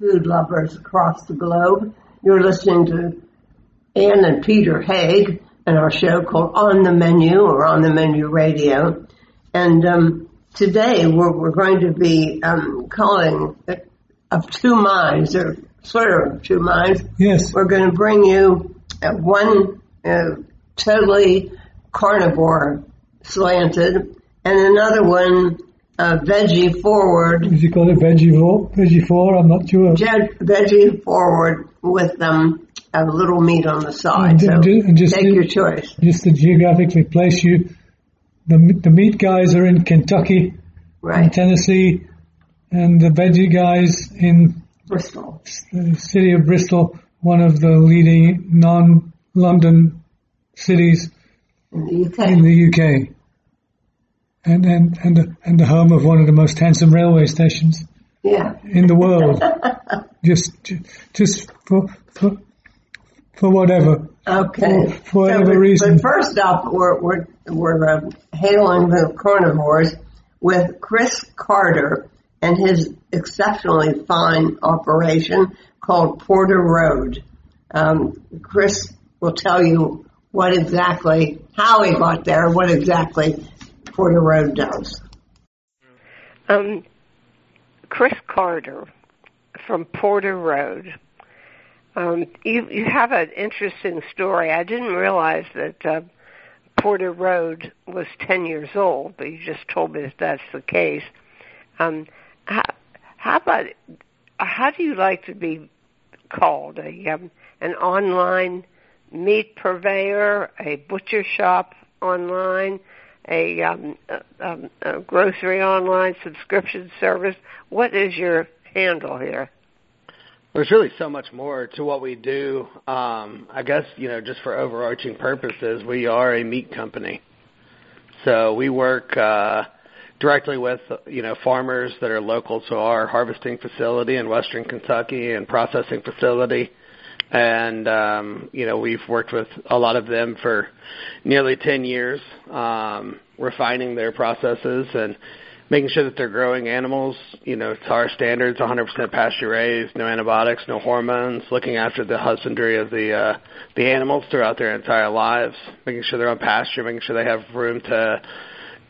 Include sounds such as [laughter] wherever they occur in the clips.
Good morning, you food lovers across the globe. You're listening to Ann and Peter Haig and our show called On the Menu or On the Menu Radio. And um, today we're, we're going to be um, calling of two minds, or sort of two minds. Yes. We're going to bring you uh, one uh, totally carnivore slanted and another one uh, veggie forward. Did you call it veggie Veggie I'm not sure. veggie forward with um, a little meat on the side. So and just take to, your choice. Just to geographically place you, the the meat guys are in Kentucky, right. Tennessee, and the veggie guys in Bristol, the city of Bristol, one of the leading non-London cities in the UK. In the UK and and and the, and the home of one of the most handsome railway stations yeah. in the world. [laughs] just just for for for whatever. Okay. For, for whatever so, but, reason. But first up, we're we're we're uh, hailing the carnivores with Chris Carter and his exceptionally fine operation called Porter Road. Um, Chris will tell you what exactly, how he got there, what exactly Porter Road does. Um, Chris Carter from Porter Road. Um, you you have an interesting story. I didn't realize that uh, Porter Road was ten years old, but you just told me that that's the case. Um, how, how about how do you like to be called? A um, an online meat purveyor, a butcher shop online, a, um, a, um, a grocery online subscription service. What is your handle here? There's really so much more to what we do. Um, I guess you know, just for overarching purposes, we are a meat company. So we work uh, directly with you know farmers that are local to our harvesting facility in Western Kentucky and processing facility and um, you know we've worked with a lot of them for nearly 10 years, um, refining their processes and making sure that they're growing animals, you know, to our standards, 100% pasture raised, no antibiotics, no hormones, looking after the husbandry of the uh, the animals throughout their entire lives, making sure they're on pasture, making sure they have room to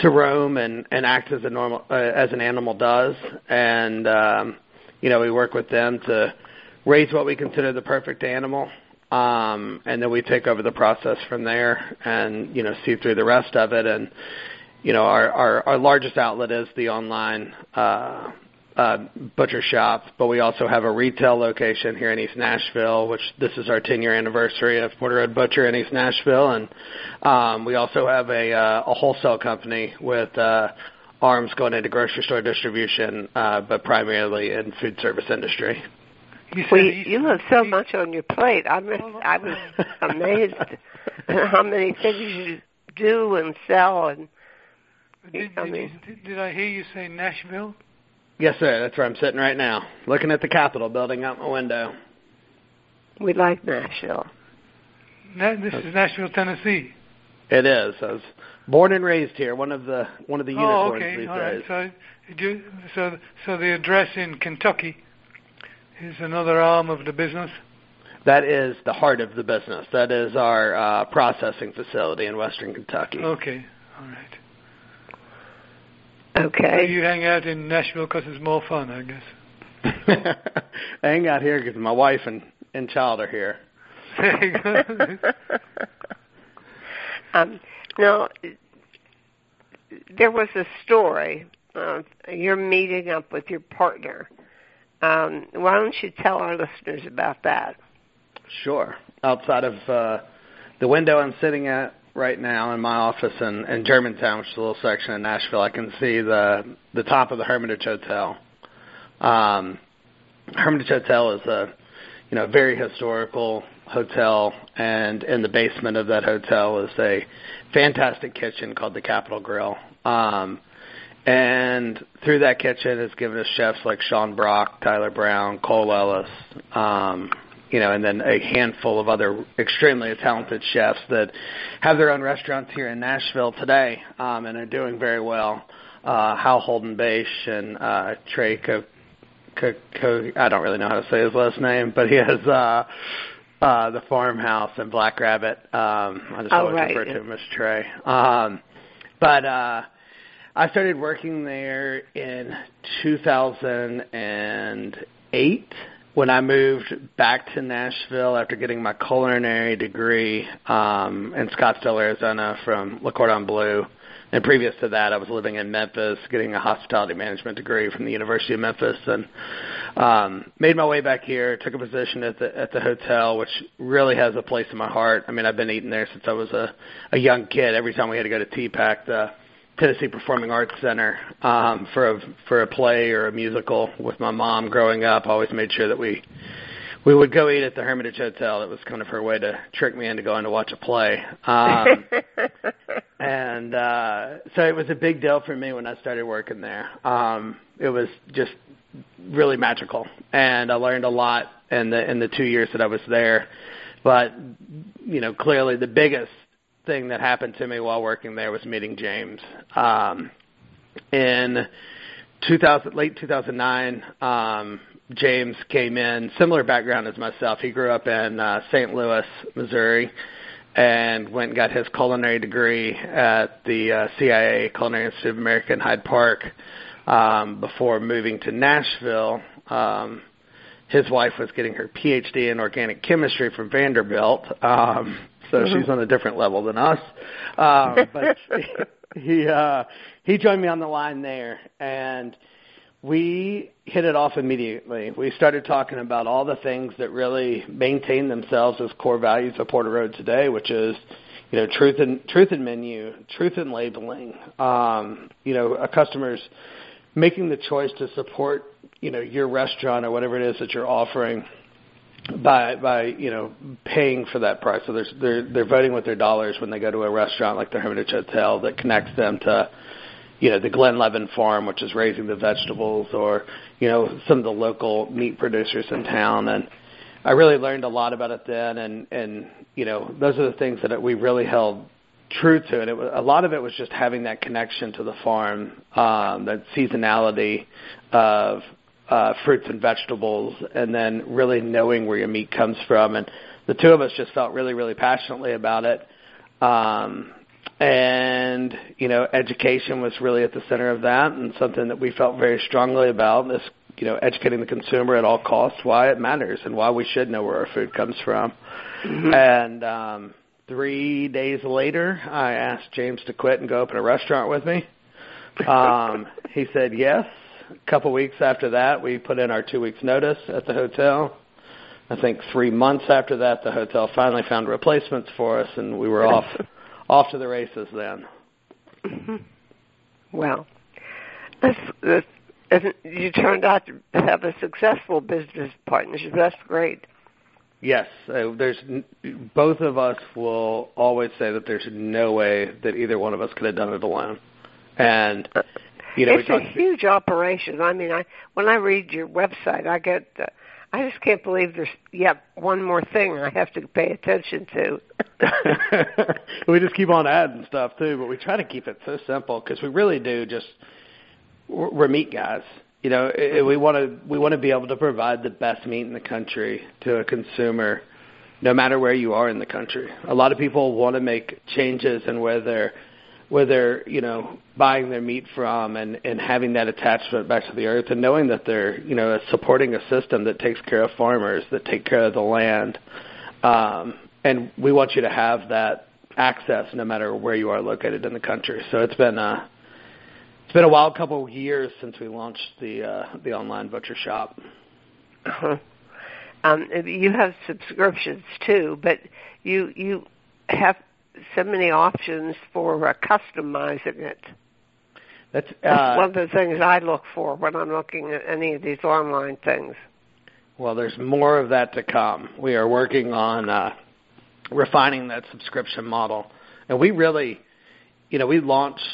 to roam and and act as a normal uh, as an animal does, and um, you know we work with them to raise what we consider the perfect animal, um, and then we take over the process from there and you know see through the rest of it. And you know our our, our largest outlet is the online. Uh, uh, butcher shop, but we also have a retail location here in East Nashville, which this is our 10 year anniversary of Porter Road Butcher in East Nashville, and um, we also have a, uh, a wholesale company with uh, arms going into grocery store distribution, uh, but primarily in food service industry. You, well, you, you have so much on your plate. I was, I was [laughs] amazed how many things you do and sell. And did, I mean, did, did I hear you say Nashville? Yes, sir. That's where I'm sitting right now, looking at the Capitol building out my window. We like Nashville. Na- this is Nashville, Tennessee. It is. I was born and raised here. One of the one of the oh, unicorns oh, okay. these All days. Right. So, so, so the address in Kentucky is another arm of the business? That is the heart of the business. That is our uh, processing facility in Western Kentucky. Okay, all right. Okay. So you hang out in Nashville because it's more fun, I guess. I [laughs] hang out here because my wife and, and child are here. [laughs] um, now, there was a story. Uh, you're meeting up with your partner um, why don't you tell our listeners about that? Sure. Outside of uh, the window I'm sitting at right now in my office in, in Germantown, which is a little section in Nashville, I can see the the top of the Hermitage Hotel. Um, Hermitage Hotel is a you know very historical hotel, and in the basement of that hotel is a fantastic kitchen called the Capitol Grill. Um, and through that kitchen has given us chefs like Sean Brock, Tyler Brown, Cole Ellis, um, you know, and then a handful of other extremely talented chefs that have their own restaurants here in Nashville today um, and are doing very well. Uh, Hal Holden Bache and uh, Trey Co- Co- Co- I don't really know how to say his last name, but he has uh, uh, the farmhouse and Black Rabbit. Um, I just Oh, always right. refer to him as Trey. Um, but uh, I started working there in 2008 when I moved back to Nashville after getting my culinary degree um, in Scottsdale, Arizona from Le Cordon Bleu. And previous to that, I was living in Memphis, getting a hospitality management degree from the University of Memphis, and um, made my way back here. Took a position at the at the hotel, which really has a place in my heart. I mean, I've been eating there since I was a a young kid. Every time we had to go to TPAC, the Tennessee Performing Arts Center um, for a for a play or a musical with my mom growing up. I always made sure that we we would go eat at the Hermitage Hotel. It was kind of her way to trick me into going to watch a play. Um, [laughs] and uh, so it was a big deal for me when I started working there. Um, it was just really magical, and I learned a lot in the in the two years that I was there. But you know, clearly the biggest thing that happened to me while working there was meeting James. Um, in 2000, late 2009, um, James came in, similar background as myself. He grew up in uh, St. Louis, Missouri, and went and got his culinary degree at the uh, CIA Culinary Institute of America in Hyde Park um, before moving to Nashville. Um, his wife was getting her PhD in organic chemistry from Vanderbilt, um, so she's on a different level than us. Um, [laughs] but he uh, he joined me on the line there, and we hit it off immediately. We started talking about all the things that really maintain themselves as core values of Porter Road today, which is you know truth and truth in menu, truth in labeling. Um, you know, a customer's making the choice to support you know your restaurant or whatever it is that you're offering by by you know paying for that price. So there's, they're they're voting with their dollars when they go to a restaurant like the Hermitage Hotel that connects them to you know the Glen Leven Farm, which is raising the vegetables, or you know some of the local meat producers in town. And I really learned a lot about it then, and and you know those are the things that we really held true to. And it was, a lot of it was just having that connection to the farm, um, that seasonality of uh, fruits and vegetables, and then really knowing where your meat comes from. And the two of us just felt really, really passionately about it. Um, and you know, education was really at the center of that, and something that we felt very strongly about is you know educating the consumer at all costs why it matters and why we should know where our food comes from. And um, three days later, I asked James to quit and go open a restaurant with me. [laughs] Um, he said yes. A couple weeks after that, we put in our two weeks notice at the hotel. I think three months after that, the hotel finally found replacements for us, and we were off [laughs] off to the races then. Well, this, this, and you turned out to have a successful business partnership. That's great. Yes, uh, there's both of us will always say that there's no way that either one of us could have done it alone. And you know, it's a huge operation. I mean, I when I read your website, I get, uh, I just can't believe there's yet one more thing I have to pay attention to. [laughs] we just keep on adding stuff too, but we try to keep it so simple because we really do just we're we're meat guys. You know, i- i- we want to we want to be able to provide the best meat in the country to a consumer, no matter where you are in the country. A lot of people want to make changes in where they're where they're you know buying their meat from and and having that attachment back to the earth and knowing that they're you know supporting a system that takes care of farmers that take care of the land. Um and we want you to have that access no matter where you are located in the country. So it's been uh it's been a wild couple of years since we launched the uh the online butcher shop. Uh-huh. Um, you have subscriptions too, but you you have so many options for uh, customizing it. that's That's uh one of the things I look for when I'm looking at any of these online things. Well, there's more of that to come. We are working on uh, refining that subscription model, and we really, you know, we launched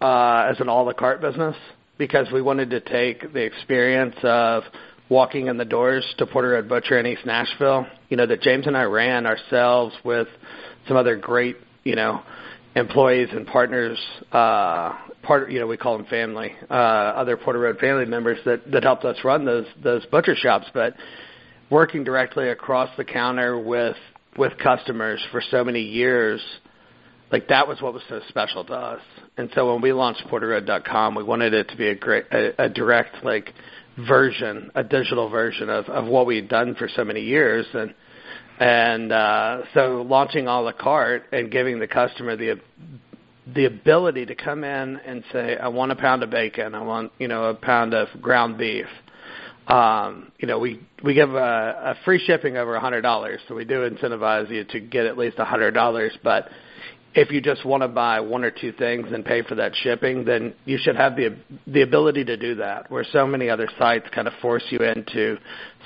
uh, as an a la carte business because we wanted to take the experience of walking in the doors to Porter Road Butcher in East Nashville, you know, that James and I ran ourselves with some other great, you know, employees and partners, uh, part you know we call them family, uh, other Porter Road family members that that helped us run those those butcher shops, but working directly across the counter with with customers for so many years, like that was what was so special to us. And so when we launched PorterRoad.com, we wanted it to be a great a, a direct like version, a digital version of of what we had done for so many years, and and uh, so launching a la carte and giving the customer the the ability to come in and say, I want a pound of bacon, I want you know a pound of ground beef. Um, you know, we we give a, a free shipping over a hundred dollars, so we do incentivize you to get at least a hundred dollars. But if you just want to buy one or two things and pay for that shipping, then you should have the the ability to do that. Where so many other sites kind of force you into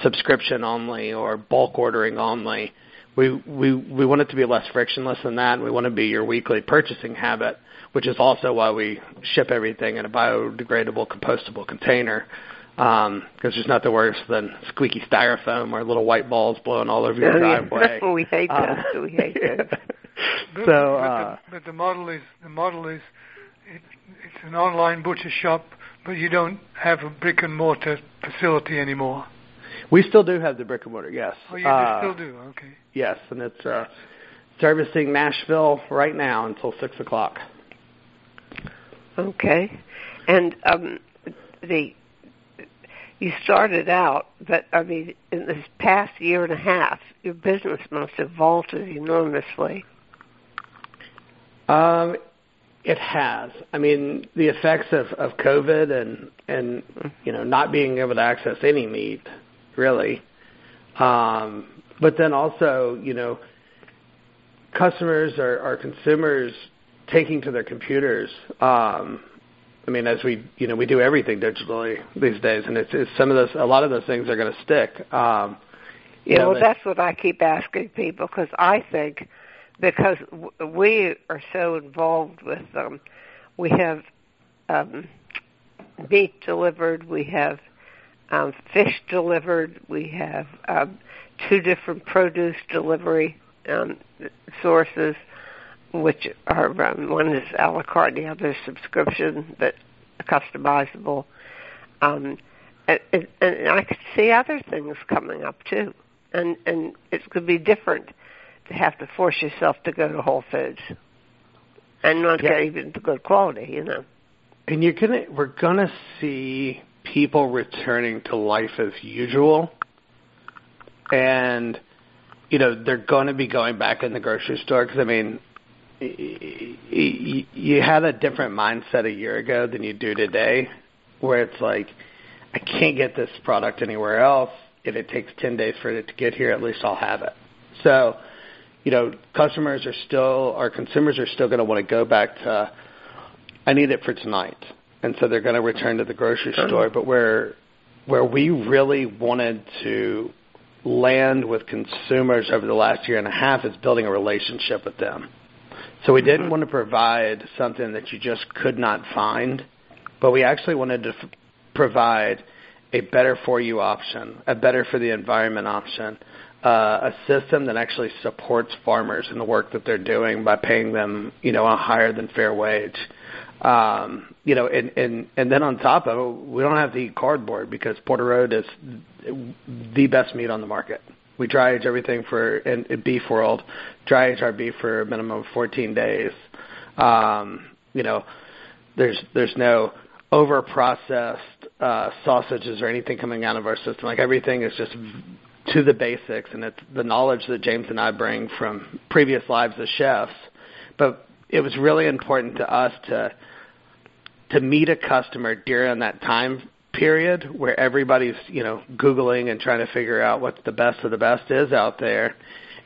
subscription only or bulk ordering only we we we want it to be less frictionless than that. We want to be your weekly purchasing habit, which is also why we ship everything in a biodegradable, compostable container. Because um, there's nothing worse than squeaky styrofoam or little white balls blowing all over your [laughs] driveway. [laughs] we hate those. we hate those. [laughs] But, So, but, uh, the, but the model is the model is it, it's an online butcher shop, but you don't have a brick and mortar facility anymore. We still do have the brick and mortar, yes. Oh, you Uh, still do. Okay. Yes, and it's uh, servicing Nashville right now until six o'clock. Okay, and um, the you started out, but I mean, in this past year and a half, your business must have vaulted enormously. Um, it has. I mean, the effects of, of COVID and and you know not being able to access any meat, really. Um, but then also, you know, customers or, or consumers taking to their computers. Um, I mean, as we you know we do everything digitally these days, and it's, it's some of those a lot of those things are going to stick. Um, you Yeah, know, well, but- that's what I keep asking people because I think because we are so involved with them. we have um, meat delivered, we have um, fish delivered, we have um, two different produce delivery um, sources, which are um, one is a la carte, the other is subscription, but customizable. Um, and, and, I could see other things coming up too, and and it could be different to have to force yourself to go to Whole Foods and not Yeah. get even the good quality, you know. And you're gonna we're gonna see people returning to life as usual, and you know they're going to be going back in the grocery store because I mean, y- y- y- you had a different mindset a year ago than you do today, where it's like, I can't get this product anywhere else. If it takes ten days for it to get here, at least I'll have it. So, you know, customers are still, our consumers are still going to want to go back to I need it for tonight. And so they're going to return to the grocery store. But where where we really wanted to land with consumers over the last year and a half is building a relationship with them. So we didn't mm-hmm. want to provide something that you just could not find, but we actually wanted to f- provide a better for you option, a better for the environment option, uh, a system that actually supports farmers in the work that they're doing by paying them, you know, a higher than fair wage. Um, you know, and, and, and then on top of it, we don't have to eat cardboard because Porter Road is the best meat on the market. We dry age everything for in, in beef world, dry age our beef for a minimum of 14 days. Um, you know, there's there's no over processed uh, sausages or anything coming out of our system. Like everything is just to the basics, and it's the knowledge that James and I bring from previous lives as chefs. But it was really important to us to to meet a customer during that time period where everybody's you know googling and trying to figure out what the best of the best is out there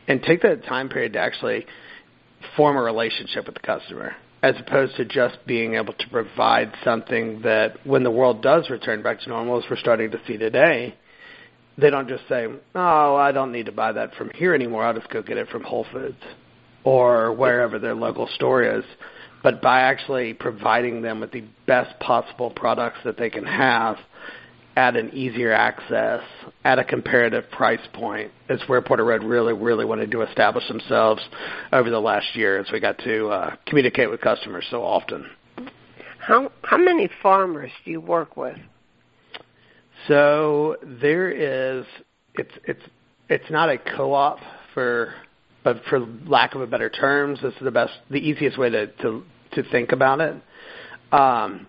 and take that time period to actually form a relationship with the customer as opposed to just being able to provide something that when the world does return back to normal as we're starting to see today they don't just say oh i don't need to buy that from here anymore i'll just go get it from whole foods or wherever their local store is but by actually providing them with the best possible products that they can have at an easier access at a comparative price point is where Porter Road really, really wanted to establish themselves over the last year as we got to uh, communicate with customers so often. How how many farmers do you work with? So there is it's it's it's not a co-op for but for lack of a better terms, this is the best the easiest way to to to think about it. Um,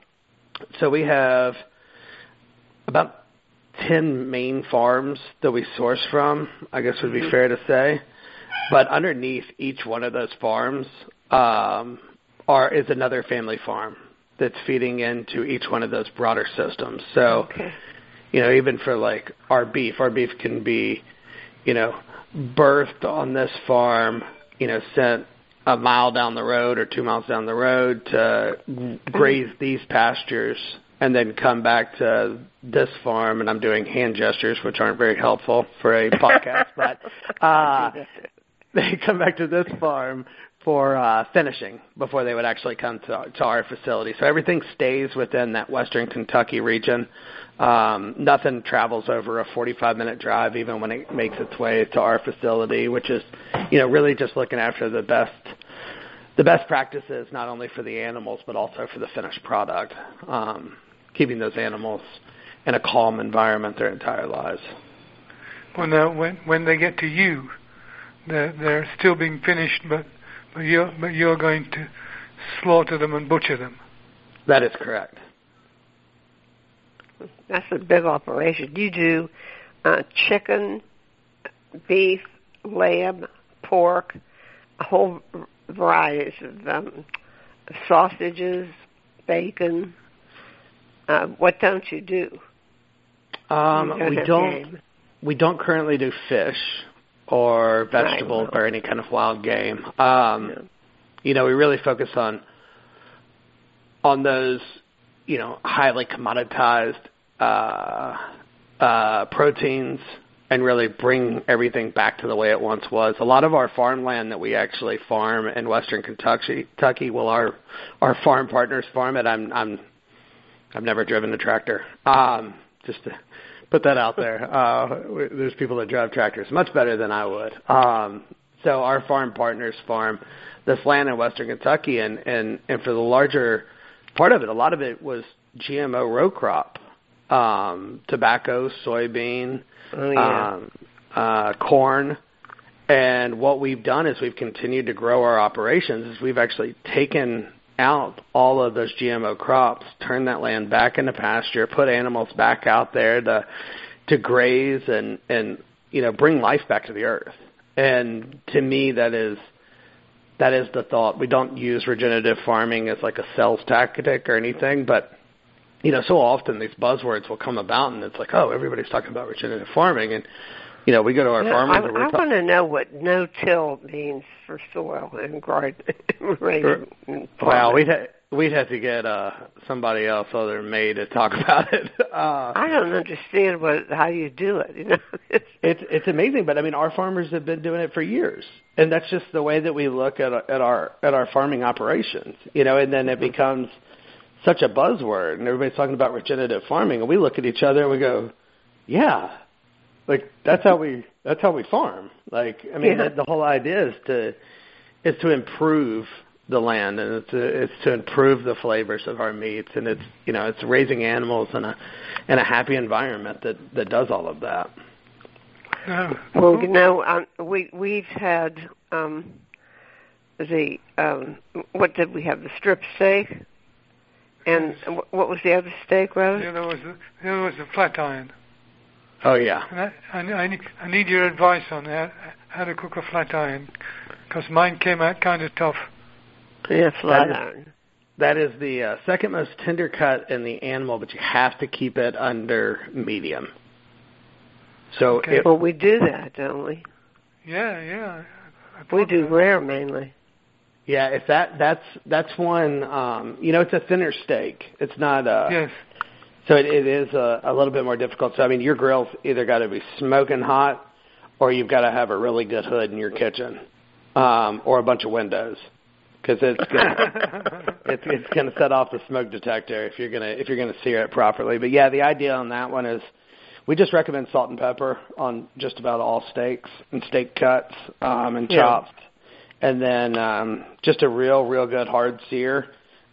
so we have about 10 main farms that we source from, I guess would be mm-hmm. fair to say. But underneath each one of those farms um, are is another family farm that's feeding into each one of those broader systems. So, okay. You know, even for like our beef, our beef can be, you know, birthed on this farm, you know, sent a mile down the road or two miles down the road to graze these pastures and then come back to this farm. And I'm doing hand gestures which aren't very helpful for a podcast but [laughs] uh they come back to this farm for uh finishing before they would actually come to to our facility. So everything stays within that western Kentucky region. Um nothing travels over a 45 minute drive even when it makes its way to our facility, which is you know really just looking after the best the best practices not only for the animals but also for the finished product. Um keeping those animals in a calm environment their entire lives. Well, now when when they get to you, they're they're still being finished, but but you're but you're going to slaughter them and butcher them. That is correct. That's a big operation. You do uh, chicken, beef, lamb, pork, a whole varieties of um, sausages, bacon. Uh, what don't you do? Um, you don't we don't. Game. We don't currently do fish or vegetables right, or any kind of wild game. Um, yeah. You know, we really focus on on those, you know, highly commoditized uh, uh, proteins and really bring everything back to the way it once was. A lot of our farmland that we actually farm in western Kentucky, Kentucky well, our our farm partners farm it. I'm I'm I've never driven a tractor. Um, just to put that out there. Uh, there's people that drive tractors much better than I would. Um, so our farm partners farm this land in western Kentucky, and and and for the larger part of it, a lot of it was GMO row crop, um, tobacco, soybean, oh, yeah. um, uh, corn. And what we've done is we've continued to grow our operations. Is we've actually taken out all of those GMO crops, turn that land back into pasture, put animals back out there to to graze and and you know bring life back to the earth. And to me, that is that is the thought. We don't use regenerative farming as like a sales tactic or anything, but you know, so often these buzzwords will come about, and it's like, oh, everybody's talking about regenerative farming, and you know, we go to our no, farmers. I, I want to know what no-till means for soil and garden. [laughs] Well, we'd ha- we'd have to get uh somebody else other than me to talk [laughs] about it. Uh, I don't understand what how you do it. You know, [laughs] it's it's amazing, but I mean, our farmers have been doing it for years, and that's just the way that we look at at our at our farming operations. You know, and then it becomes such a buzzword, and everybody's talking about regenerative farming, and we look at each other and we go, "Yeah, like that's how we that's how we farm. Like I mean, yeah. the, the whole idea is to is to improve the land and it's to, it's to improve the flavors of our meats and it's you know it's raising animals in a in a happy environment that that does all of that. Well, you know, um, we we've had um, the um, what did we have? The strip steak, and what was the other steak, Rose? The other was the, the other was the flat iron. Oh yeah. I, I, need, I need your advice on how, how to cook a flat iron, because mine came out kind of tough. Yeah, flat iron. That is the uh, second most tender cut in the animal, but you have to keep it under medium. So, okay. it, well, we do that, don't we? Yeah, yeah. We do that. rare mainly. Yeah, if that that's that's one. Um, you know, it's a thinner steak. It's not. a. yes. So it, it is a, a little bit more difficult. So I mean, your grill's either got to be smoking hot, or you've got to have a really good hood in your kitchen, um, or a bunch of windows. because it's gonna [laughs] it's it's gonna set off the smoke detector if you're gonna if you're gonna sear it properly. But yeah, the idea on that one is we just recommend salt and pepper on just about all steaks and steak cuts um, and Yeah. chops, and then um, just a real real good hard sear,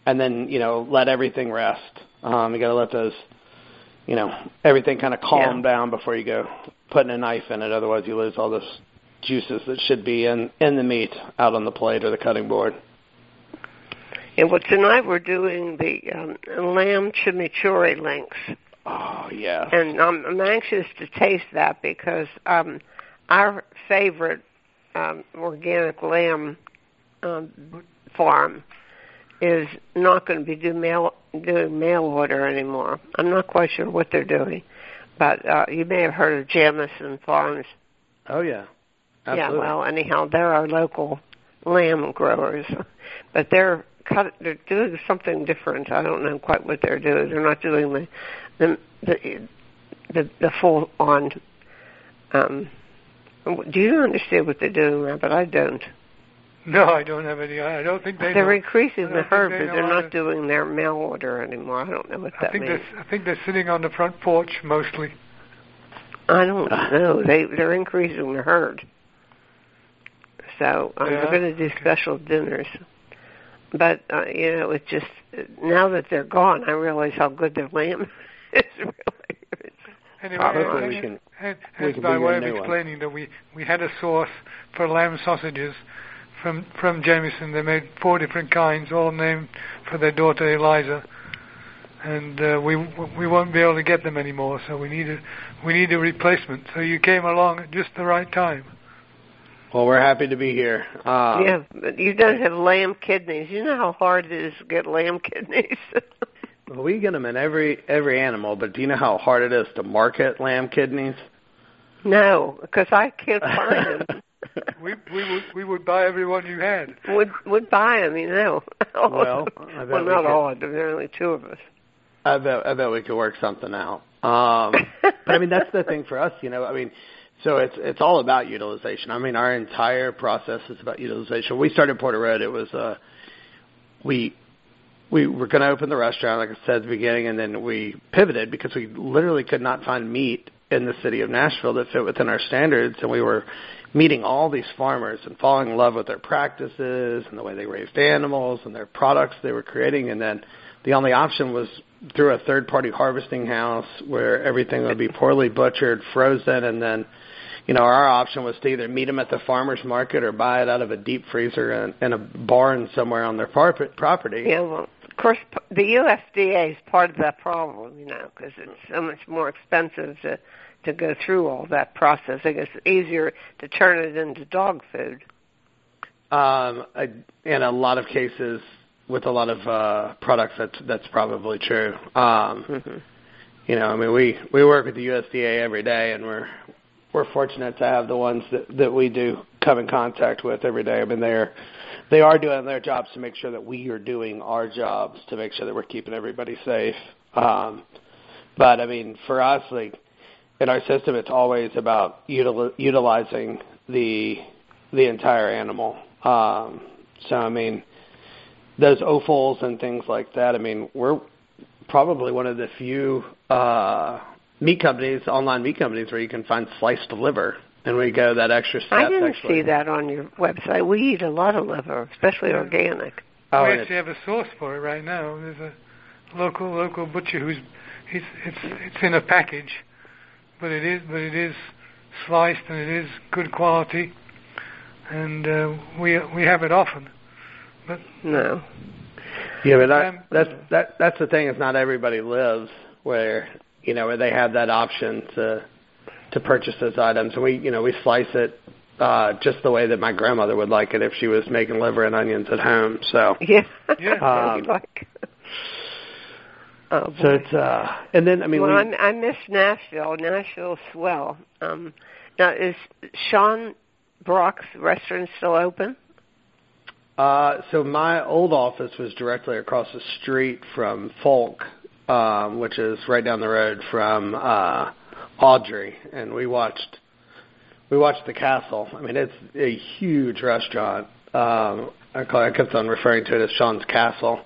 and then you know let everything rest. Um, you got to let those you know everything kind of calm Yeah. down before you go putting a knife in it. Otherwise, you lose all those juices that should be in in the meat out on the plate or the cutting board. And well, tonight we're doing the um, lamb chimichurri links, Oh yeah. and I'm, I'm anxious to taste that because um, our favorite um, organic lamb um, farm is not going to be do mail, doing mail order anymore. I'm not quite sure what they're doing, but uh, you may have heard of Jamison Farms. Oh yeah. Absolutely. Yeah, well, anyhow, they're our local lamb growers, but they're cut. They're doing something different. I don't know quite what they're doing. They're not doing the the the the, the full on. Um, do you understand what they're doing? But I don't. No, I don't have any. I don't think they. They're know. increasing the herd, they but they're not doing their mail order anymore. I don't know what I that think means. I think they're sitting on the front porch mostly. I don't know. They they're increasing the herd. So um, Yeah? they're going to do special dinners. But uh, you know, it's just now that they're gone, I realize how good their lamb [laughs] is. Really, It's- Anyway, Hopefully and- we can- and, we and can by bring way of new one. explaining that we we had a source for lamb sausages from from Jamison. They made four different kinds, all named for their daughter Eliza, and uh, we we won't be able to get them anymore. So we need a we need a replacement. So you came along at just the right time. Well, we're happy to be here. Um, yeah, but you don't have lamb kidneys. You know how hard it is to get lamb [laughs] kidneys. We get them in every every animal, but do you know how hard it is to market lamb kidneys? no, because I can't find [laughs] them. [laughs] We we would we would buy every one you had. would would buy them, you know. [laughs] Well, I bet well, we not could. all. There are only two of us. I bet I bet we could work something out. Um, [laughs] but I mean, that's the thing for us, you know. I mean, so it's it's all about utilization. I mean, our entire process is about utilization. We started Porter Road, it was uh, we we were going to open the restaurant, like I said at the beginning, and then we pivoted because we literally could not find meat in the city of Nashville that fit within our standards, and we were meeting all these farmers and falling in love with their practices and the way they raised animals and their products they were creating, and then the only option was through a third party harvesting house where everything would be poorly butchered, frozen, and then you know our option was to either meet them at the farmers market or buy it out of a deep freezer in, in a barn somewhere on their par- property. Yeah, well, of course, the USDA is part of that problem, you know, because it's so much more expensive to to go through all that process. I guess it's easier to turn it into dog food. Um, I, in a lot of cases, with a lot of uh, products, that's that's probably true. Um, Mm-hmm. you know, I mean, we we work with the USDA every day, and we're we're fortunate to have the ones that that we do come in contact with every day. I mean, they're they are doing their jobs to make sure that we are doing our jobs to make sure that we're keeping everybody safe. Um, but I mean, for us, like in our system, it's always about util- utilizing the the entire animal. Um, so I mean, those offals and things like that. I mean, we're probably one of the few uh, meat companies, online meat companies, where you can find sliced liver, and we go that extra step. I didn't actually. see that on your website. We eat a lot of liver, especially organic. Oh, we actually have a source for it right now. There's a local local butcher who's it's it's it's in a package, but it is but it is sliced and it is good quality, and uh, we we have it often. But No. Yeah, but that, Um, that's that that's the thing is not everybody lives where you know where they have that option to to purchase those items, and we you know we slice it uh, just the way that my grandmother would like it if she was making liver and onions at home. So [laughs] Yeah. Yeah. Um, like. [laughs] Oh, so it's uh and then I mean well, we, I'm, I miss Nashville. Nashville's swell. Um, now, is Sean Brock's restaurant still open? Uh, so my old office was directly across the street from Folk, um, which is right down the road from uh, Audrey, and we watched we watched the castle. I mean, it's a huge restaurant. Um, I, call, I kept on referring to it as Sean's Castle.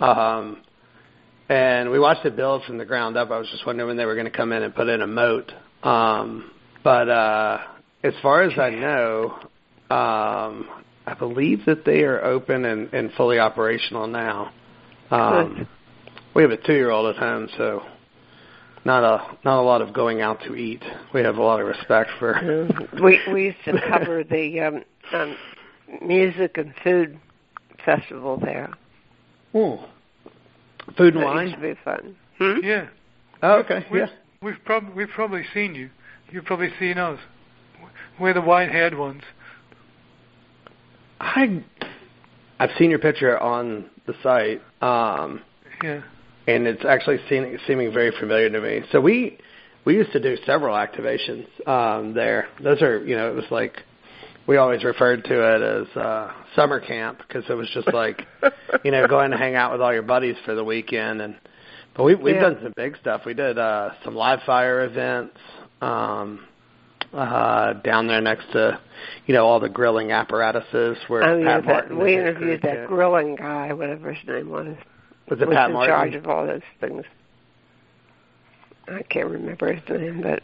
Um, and we watched it build from the ground up. I was just wondering when they were going to come in and put in a moat. Um, but uh, as far as I know, um, I believe that they are open and, and fully operational now. Um, we have a two-year-old at home, so not a not a lot of going out to eat. We have a lot of respect for. [laughs] We we used to cover the um, um, music and food festival there. Ooh. Food and That wine. used to be fun. Hmm? Yeah. Oh, okay. We've, Yeah. we've probably we've probably seen you. You've probably seen us. We're the white-haired ones. I I've seen your picture on the site, um, Yeah. And it's actually seeming, seeming very familiar to me. So we we used to do several activations um, there. Those are you know it was like we always referred to it as uh, summer camp because it was just like [laughs] you know going to hang out with all your buddies for the weekend and. But we, we've Yeah. done some big stuff. We did uh, some live fire events um, uh, down there next to, you know, all the grilling apparatuses. Where Oh yeah, Pat that, we interviewed that grilling guy, whatever his name was, Was it was Pat in Martin? charge of all those things. I can't remember his name, but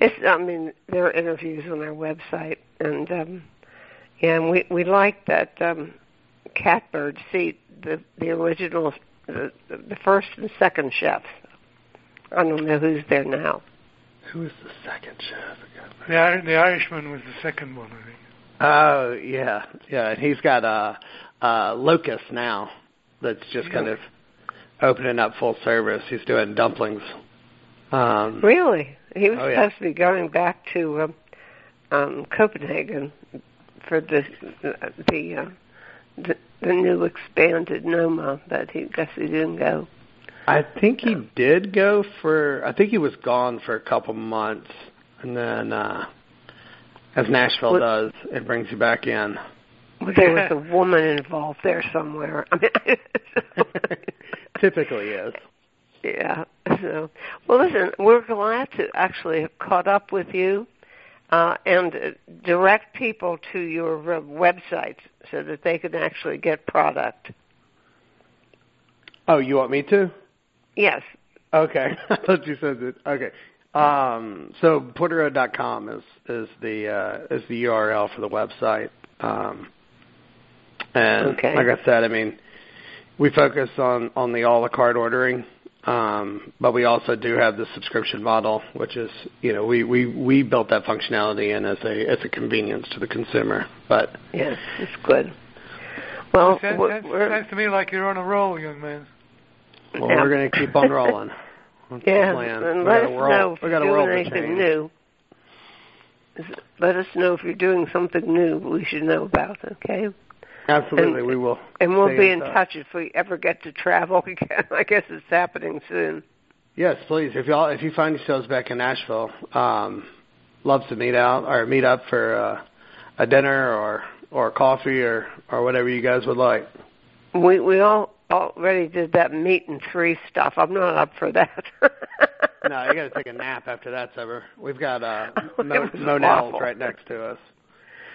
it's. I mean, there are interviews on our website, and um, yeah, and we we like that um, catbird seat, the the original, the, the first and second chefs. I don't know who's there now. Who was the second chef? The the Irishman was the second one, I think. Oh yeah, yeah. And he's got a uh, uh, locust now. That's just kind of opening up full service. He's doing dumplings. Um, Really, he was Oh, yeah. supposed to be going back to um, um, Copenhagen for the the, uh, the the new expanded Noma, but he guess he didn't go. I think he did go for. I think he was gone for a couple months, and then, uh, as Nashville What- does, it brings you back in. There was [laughs] a woman involved there somewhere. I [laughs] mean, Typically is. yeah. So, well, listen, we're glad to actually have caught up with you uh, and uh, direct people to your website so that they can actually get product. Oh, you want me to? Yes. Okay, [laughs] I thought you said that. Okay, um, so porterroad.com is is the uh, is the URL for the website. Um, and Okay. like I said, I mean, we focus on on the a la carte ordering, um, but we also do have the subscription model, which is you know we we we built that functionality in as a as a convenience to the consumer. But Yes, it's good. Well, Sounds, we're, sounds, we're- sounds to me like you're on a roll, young man. well, Yeah. we're going to keep on rolling. [laughs] That's yeah, and We let got us a world- know if we got a you're world doing to anything new. Let us know if you're doing something new we should know about, okay? Absolutely, And- we will. And we'll be in touch if we ever get to travel [laughs] again. I guess it's happening soon. Yes, please. If y'all if you find yourselves back in Nashville, um, love to meet out or meet up for uh, a dinner or or coffee or or whatever you guys would like. We we all already did that meat and three stuff. I'm not up for that. [laughs] No, you got to take a nap after that's over. We've got uh, [laughs] Mo- awful. right next to us.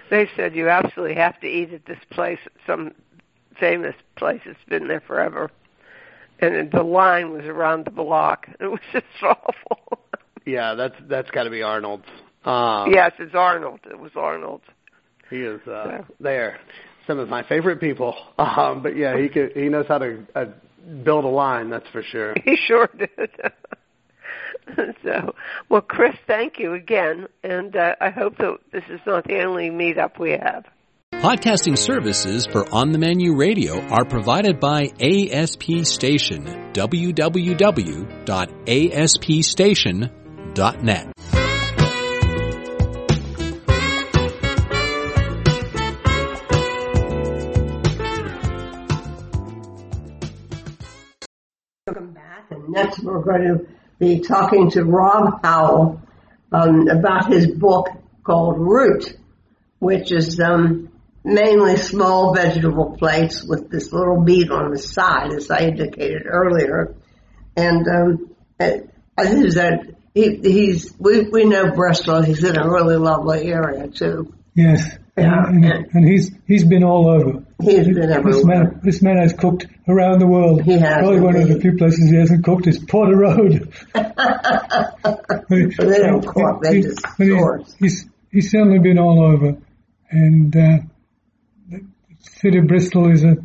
They said you absolutely have to eat at this place, some famous place that's been there forever. And the line was around the block. [laughs] It was just awful. Yeah, that's that's got to be Arnold's. Um, yes, it's Arnold. It was Arnold. he is uh, Yeah. there. Some of my favorite people. Um, but yeah, he could he knows how to uh, build a line. That's for sure. [laughs] He sure did. [laughs] [laughs] so, well, Chris, thank you again, and uh, I hope that this is not the only meetup we have. Podcasting services for On the Menu Radio are provided by ASP Station. www.aspstation.net. Welcome back, and next we're going to be talking to Rob Howell um, about his book called Root, which is um, mainly small vegetable plates with this little bead on the side, as I indicated earlier. And um, I think that he, he's we we know Bristol. He's in a really lovely area too. Yes. Yeah, and, and- and he's he's been all over. He's been This man, this man has cooked around the world. He has, Probably one of the few places he hasn't cooked is Porter Road. [laughs] They don't cook, they just source. he's he's certainly been all over, and uh, the city of Bristol is a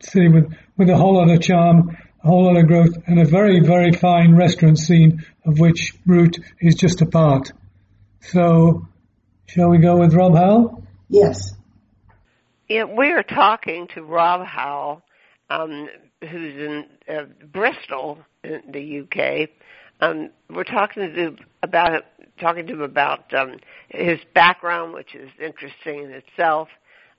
city with with a whole lot of charm, a whole lot of growth, and a very very fine restaurant scene of which Root is just a part. So, shall we go with Rob Howell? Yes. We are talking to Rob Howell, um, who's in uh, Bristol, in the UK. Um, we're talking to him about talking to him about um, his background, which is interesting in itself.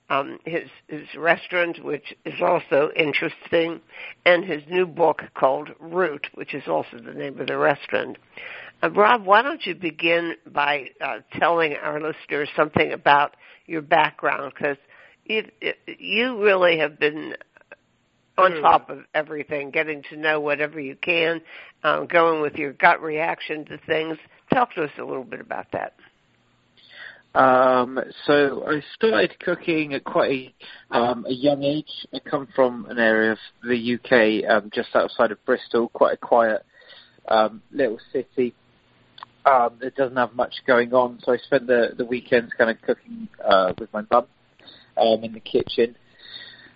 Um, his his restaurant, which is also interesting, and his new book called Root, which is also the name of the restaurant. Uh, Rob, why don't you begin by uh, telling our listeners something about your background? Because you, you really have been on top of everything, getting to know whatever you can, um, going with your gut reaction to things. Talk to us a little bit about that. Um, so I started cooking at quite a, um, a young age. I come from an area of the UK um, just outside of Bristol, quite a quiet um, little city um, that doesn't have much going on. So I spent the, the weekends kind of cooking uh, with my mum um, in the kitchen,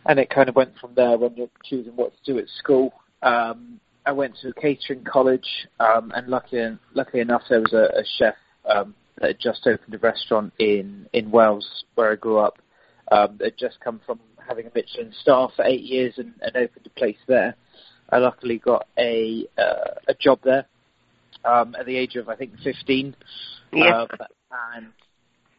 and it kind of went from there when you're choosing what to do at school. Um, I went to a catering college, um, and luckily, luckily enough, there was a, a chef um, that had just opened a restaurant in in Wells, where I grew up. Um, that had just come from having a Michelin star for eight years and, and opened a place there. I luckily got a uh, a job there um, at the age of I think 15, Yeah. um, and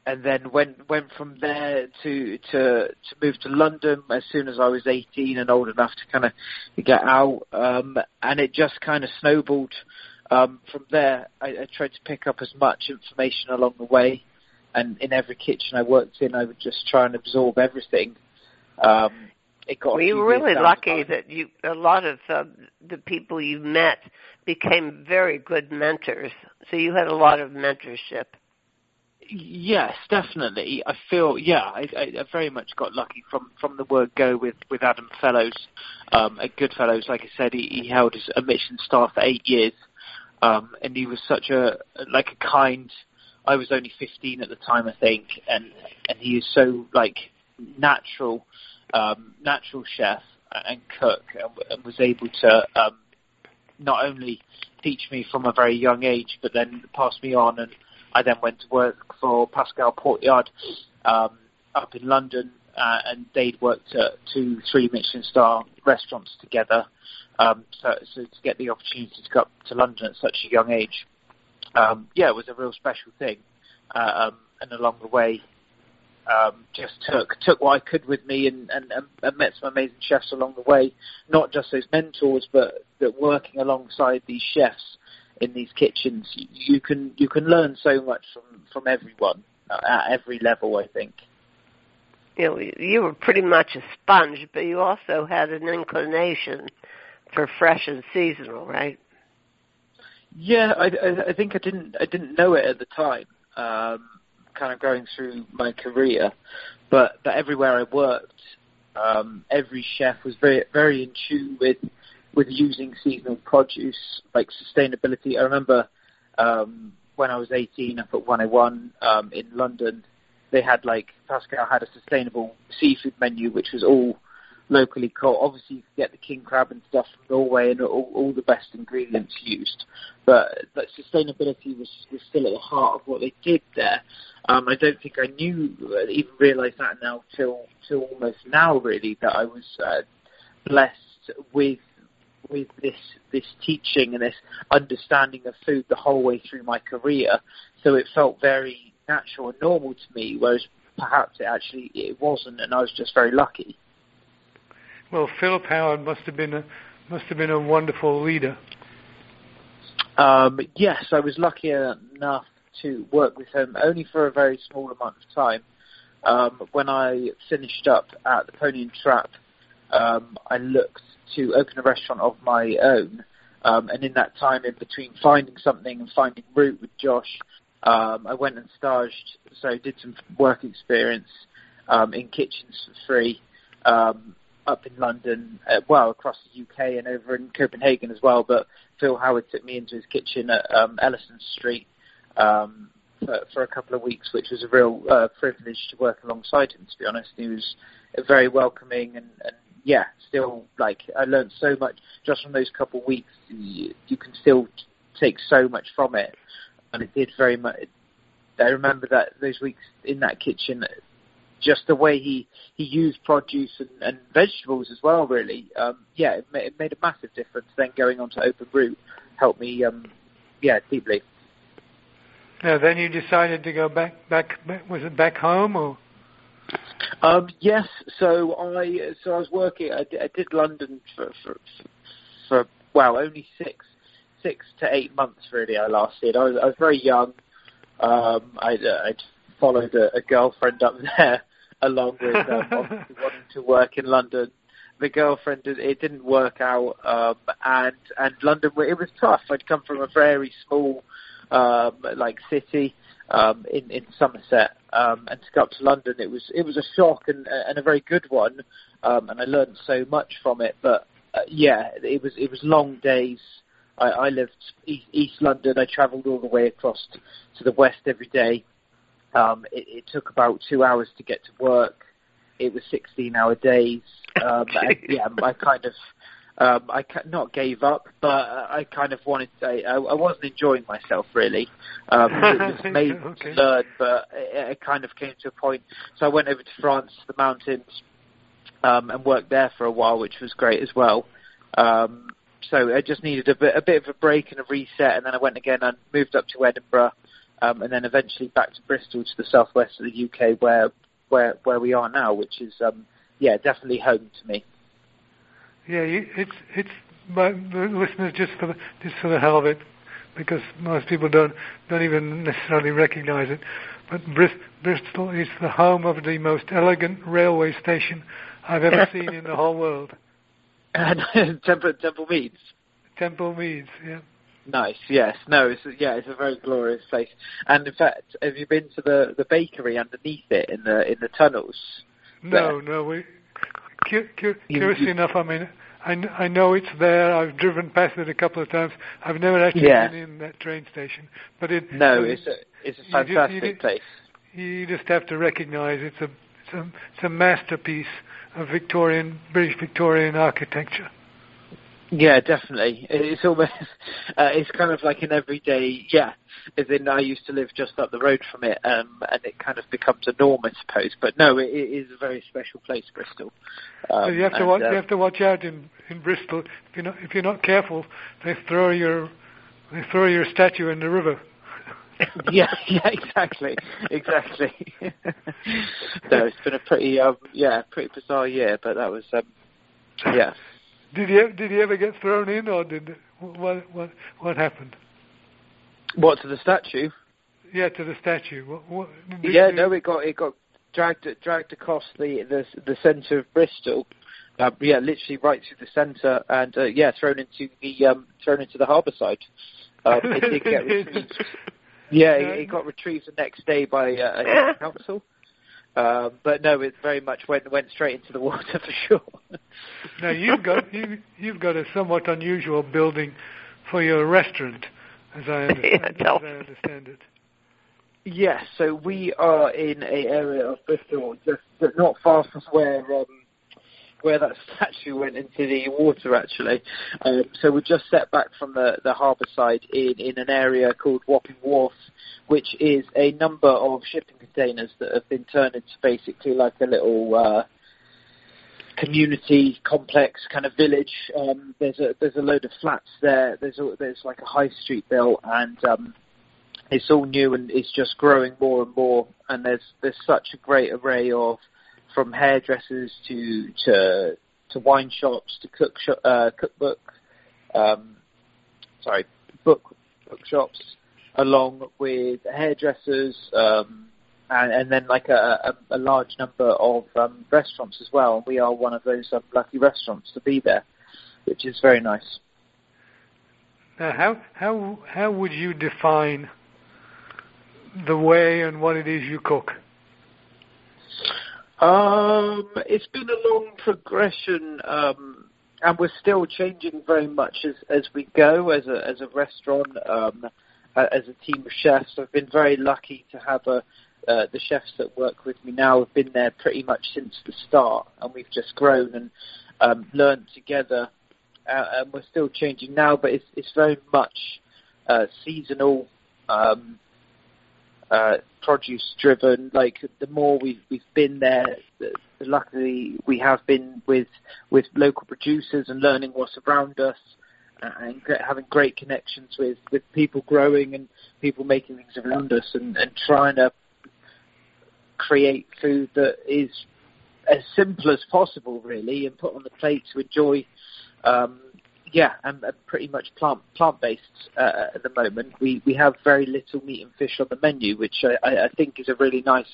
and then went went from there to to to move to London as soon as I was 18 and old enough to kind of get out, um, and it just kind of snowballed. Um, from there, I, I tried to pick up as much information along the way, and in every kitchen I worked in, I would just try and absorb everything. Um, it got Well, you were really lucky that you a lot of uh, the people you met became very good mentors. So you had a lot of mentorship. Yes, definitely. I feel yeah, I, I, I very much got lucky from from the word go with with Adam Fellows um, at Goodfellows. Like I said, he, he held his a Michelin star for eight years, um, and he was such a like a kind. I was only 15 at the time, I think, and and he is so like natural, um, natural chef and cook, and, and was able to um, not only teach me from a very young age, but then pass me on and I then went to work for Pascal Proyart um, up in London, uh, and they'd worked at two, three Michelin star restaurants together. Um, so, so to get the opportunity to go up to London at such a young age, um, yeah, it was a real special thing. Uh, um, and along the way, um, just took took what I could with me and, and, and, met some amazing chefs along the way. Not just as mentors, but that working alongside these chefs in these kitchens, you, can you can learn so much from from everyone uh, at every level. I think. You know, you were pretty much a sponge, but you also had an inclination for fresh and seasonal, right? Yeah, I, I, I think I didn't I didn't know it at the time. Um, kind of going through my career, but but everywhere I worked, um, every chef was very very in tune with with using seasonal produce, like sustainability. I remember um, when I was 18 up at 101 um, in London, they had like Pascal had a sustainable seafood menu, which was all locally caught. Obviously, you could get the king crab and stuff from Norway and all, all the best ingredients used, but but sustainability was was still at the heart of what they did there. Um, I don't think I knew uh, even realised that now till till almost now really that I was uh, blessed with with this this teaching and this understanding of food the whole way through my career. So it felt very natural and normal to me, whereas perhaps it actually it wasn't, and I was just very lucky. Well, Philip Howard must have been a must have been a wonderful leader. Um, yes, I was lucky enough to work with him only for a very small amount of time. Um, when I finished up at the Pony and Trap, um, I looked to open a restaurant of my own. Um, and in that time in between finding something and finding root with Josh, Um, I went and staged, so did some work experience um, in kitchens for free um, up in London, uh, well across the UK and over in Copenhagen as well. But Phil Howard took me into his kitchen at um, Elystan Street um, for, for a couple of weeks, which was a real uh, privilege to work alongside him. To be honest, he was very welcoming and, and yeah, still like I learned so much just from those couple of weeks. You, you can still take so much from it, and it did very much. I remember that those weeks in that kitchen, just the way he he used produce and, and vegetables as well. Really, um, yeah, it made, it made a massive difference. Then going on to Open Root helped me, um, yeah, deeply. Now, then you decided to go back, back was it back home or? Um, yes, so I so I was working. I, I did London for, for for well only six six to eight months really. I lasted. I was I was very young. Um, I I'd followed a, a girlfriend up [laughs] there along with um, wanting to work in London. The girlfriend it didn't work out, um, and and London it was tough. I'd come from a very small um, like city um, in in Somerset, um, and to go up to London, it was it was a shock and and a very good one, um, and I learned so much from it. But uh, yeah, it was it was long days. I, I lived east, East London. I travelled all the way across to, to the west every day. Um, it, it took about two hours to get to work. It was 16 hour days. Um, and, yeah, I kind of um, I not gave up, but I kind of wanted. To, I, I wasn't enjoying myself really. Um, it was [laughs] made okay. to learn, but it, it kind of came to a point. So I went over to France, the mountains, um, and worked there for a while, which was great as well. Um, so I just needed a bit, a bit of a break and a reset, and then I went again and moved up to Edinburgh, um, and then eventually back to Bristol, to the southwest of the UK, where where where we are now, which is um, yeah definitely home to me. Yeah, it's it's my listeners just for the, just for the hell of it, because most people don't don't even necessarily recognise it. But Bristol is the home of the most elegant railway station I've ever [laughs] seen in the whole world. And [laughs] Temple Temple Meads. Temple Meads, yeah. Nice. Yes. No. It's yeah. It's a very glorious place. And in fact, have you been to the the bakery underneath it in the in the tunnels? No. There? No. We. Cu- cu- curiously enough, I mean, I, I know it's there. I've driven past it a couple of times. I've never actually yeah. been in that train station, but it. No, it's a it's a fantastic you just, place. You just have to recognise it's a it's a it's a masterpiece of Victorian British Victorian architecture. Yeah, definitely. It's almost [laughs] uh, it's kind of like an everyday. Yeah, as in I used to live just up the road from it, um, and it kind of becomes a norm, I suppose. But no, it, it is a very special place, Bristol. Um, so you have to and, watch. Uh, you have to watch out in in Bristol. If you're not if you're not careful, they throw your they throw your statue in the river. [laughs] yeah, yeah, exactly, exactly. [laughs] no, it's been a pretty, um, yeah, pretty bizarre year, but that was, um, yeah. Did he did he ever get thrown in, or did what what what happened? What to the statue? Yeah, to the statue. What, what, yeah, no, it got it got dragged dragged across the the the centre of Bristol. Uh, yeah, literally right through the centre, and uh, yeah, thrown into the um, thrown into the harbour side. Um, it did get [laughs] retrieved. Yeah, it, it, got retrieved the next day by uh, a council. Uh, but no, it very much went went straight into the [laughs] water for sure. now you've got you, you've got a somewhat unusual building for your restaurant, as I [laughs] understand, yeah, as I understand it. Yes, so we are in a area of Bristol, just not far from where um, where that [laughs] statue went into the water actually. Um, so we just set back from the, the harbour side in, in an area called Wapping Wharf, which is a number of shipping containers that have been turned into basically like a little uh, community complex kind of village. Um, there's a there's a load of flats there. There's a, there's like a high street built and um, it's all new and it's just growing more and more. And there's there's such a great array of from hairdressers to to to wine shops to cook sh- uh, cookbook, um, sorry, book bookshops, along with hairdressers, um, and, and then like a, a, a large number of um, restaurants as well. We are one of those um, lucky restaurants to be there, which is very nice. Now, how how how would you define the way and what it is you cook? Um, it's been a long progression, um, and we're still changing very much as as we go as a as a restaurant, um, as a team of chefs. I've been very lucky to have a uh, the chefs that work with me now have been there pretty much since the start, and we've just grown and um, learned together. Uh, and we're still changing now, but it's it's very much uh, seasonal. Um, uh, produce driven. Like the more we've we've been there, the, the luckily we have been with with local producers and learning what's around us and having great connections with with people growing and people making things around us and, and trying to create food that is as simple as possible really and put on the plate to enjoy um, yeah, I'm pretty much plant plant based uh, at the moment. We we have very little meat and fish on the menu, which I, I think is a really nice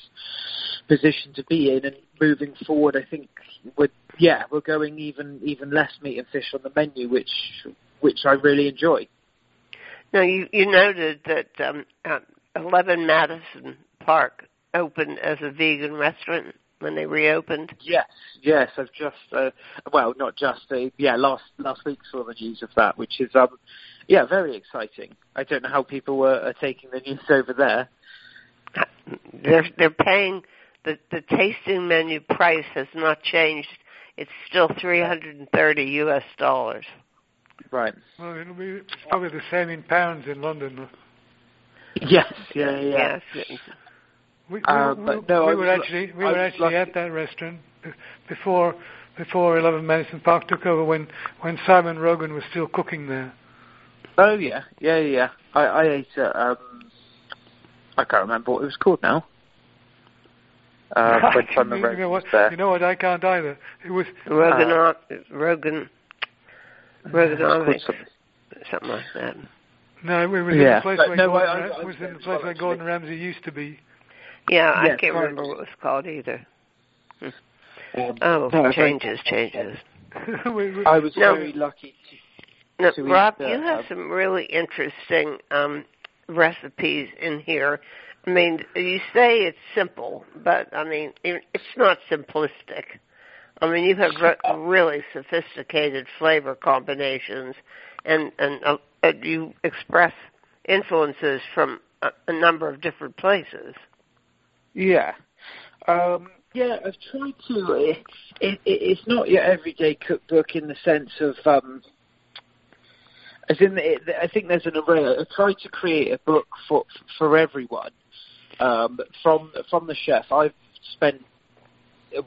position to be in. And moving forward, I think we're yeah we're going even even less meat and fish on the menu, which which I really enjoy. Now you you noted that um, uh, Eleven Madison Park opened as a vegan restaurant when they reopened? Yes, yes. I've just, uh, well, not just, uh, yeah, last last week saw the news of that, which is, um, yeah, very exciting. I don't know how people were are taking the news over there. They're they're paying the the tasting menu price has not changed. It's still three hundred and thirty U.S. dollars. Right. Well, it'll be it's probably the same in pounds in London. Yes. Yeah. Yeah. Yes. We, we, Uh, we, but no, were was- actually we were actually lucky- at that restaurant before before Eleven Madison Park took over when when Simon Rogan was still cooking there. Oh yeah, yeah, yeah. I, I ate at, um, I can't remember what it was called now. Uh, [laughs] when Simon you, Rogan know what? there. You know what? I can't either. It was Rogan, Uh, Rogan, It was something. something like that. no, it was Yeah. in the place But where no, Gordon, I- I- I- was in the place where. Gordon Ramsay used to be. Yeah, I can't right. remember what it was called either. Um, Oh, no, I changes, changes. [laughs] We- we- I was No. very lucky to Now, to eat Rob, that, you have uh, some really interesting um, recipes in here. I mean, you say it's simple, but I mean, it's not simplistic. I mean, you have re- really sophisticated flavor combinations, and and uh, uh, you express influences from a, a number of different places. Yeah. Um, yeah, I've tried to. It, it, it's not your everyday cookbook in the sense of. Um, as in, I think there's an array. I tried to create a book for for everyone. Um, from from the chef, I've spent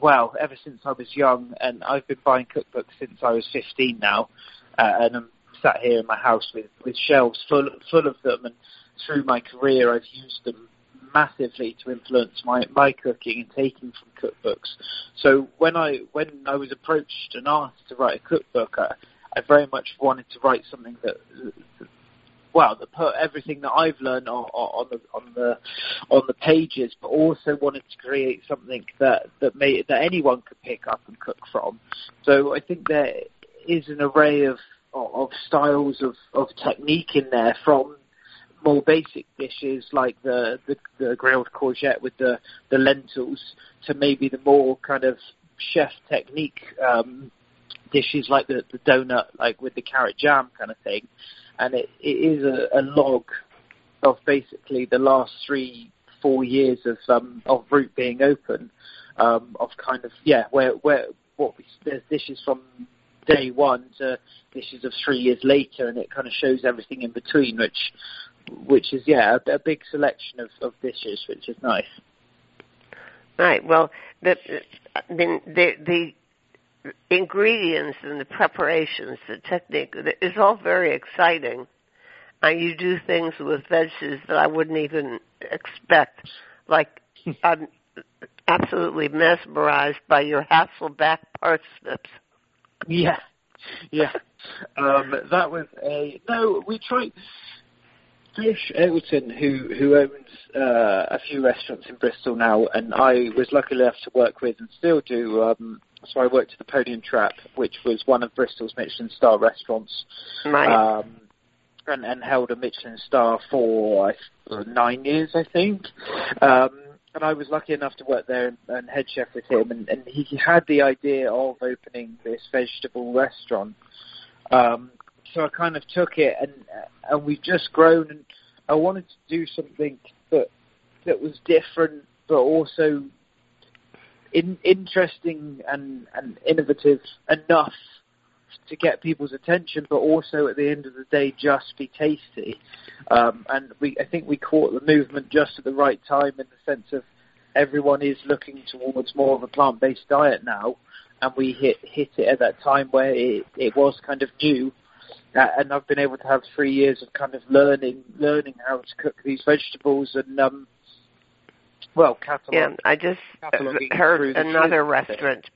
well ever since I was young, and I've been buying cookbooks since I was 15 now, uh, and I'm sat here in my house with with shelves full full of them, and through my career, I've used them massively to influence my my cooking and taking from cookbooks. So when I when I was approached and asked to write a cookbook, I, I very much wanted to write something that. Well, that put everything that I've learned on, on the on the on the pages, but also wanted to create something that that made that anyone could pick up and cook from. So I think there is an array of of styles of, of technique in there from more basic dishes like the, the, the grilled courgette with the, the lentils to maybe the more kind of chef technique um, dishes like the, the donut, like with the carrot jam kind of thing. And it, it is a, a log of basically the last three, four years of um, of Root being open, um, of kind of yeah, where where what we, there's dishes from day one to dishes of three years later, and it kind of shows everything in between, which which is yeah a, a big selection of, of dishes, which is nice. Right. Well, the the the, the ingredients and the preparations, the technique is all very exciting. And you do things with veggies that I wouldn't even expect. Like [laughs] I'm absolutely mesmerized by your Hasselback parsnips. Yeah, yeah. Um, that was a no. We tried. Josh Eggleton, who who owns uh, a few restaurants in Bristol now, and I was lucky enough to work with and still do. Um, so I worked at the Pony and Trap, which was one of Bristol's Michelin star restaurants. Right. Um, and, and held a Michelin star for uh, nine years, I think. Um, and I was lucky enough to work there and, and head chef with him, and, and he had the idea of opening this vegetable restaurant. Um, so I kind of took it, and and we've just grown, and I wanted to do something that that was different, but also in, interesting and, and innovative enough to get people's attention, but also at the end of the day just be tasty. Um, and we, I think we caught the movement just at the right time in the sense of everyone is looking towards more of a plant-based diet now, and we hit hit it at that time where it, it was kind of new. Uh, and I've been able to have three years of kind of learning learning how to cook these vegetables and um, well, catalog. Yeah, I just heard another restaurant,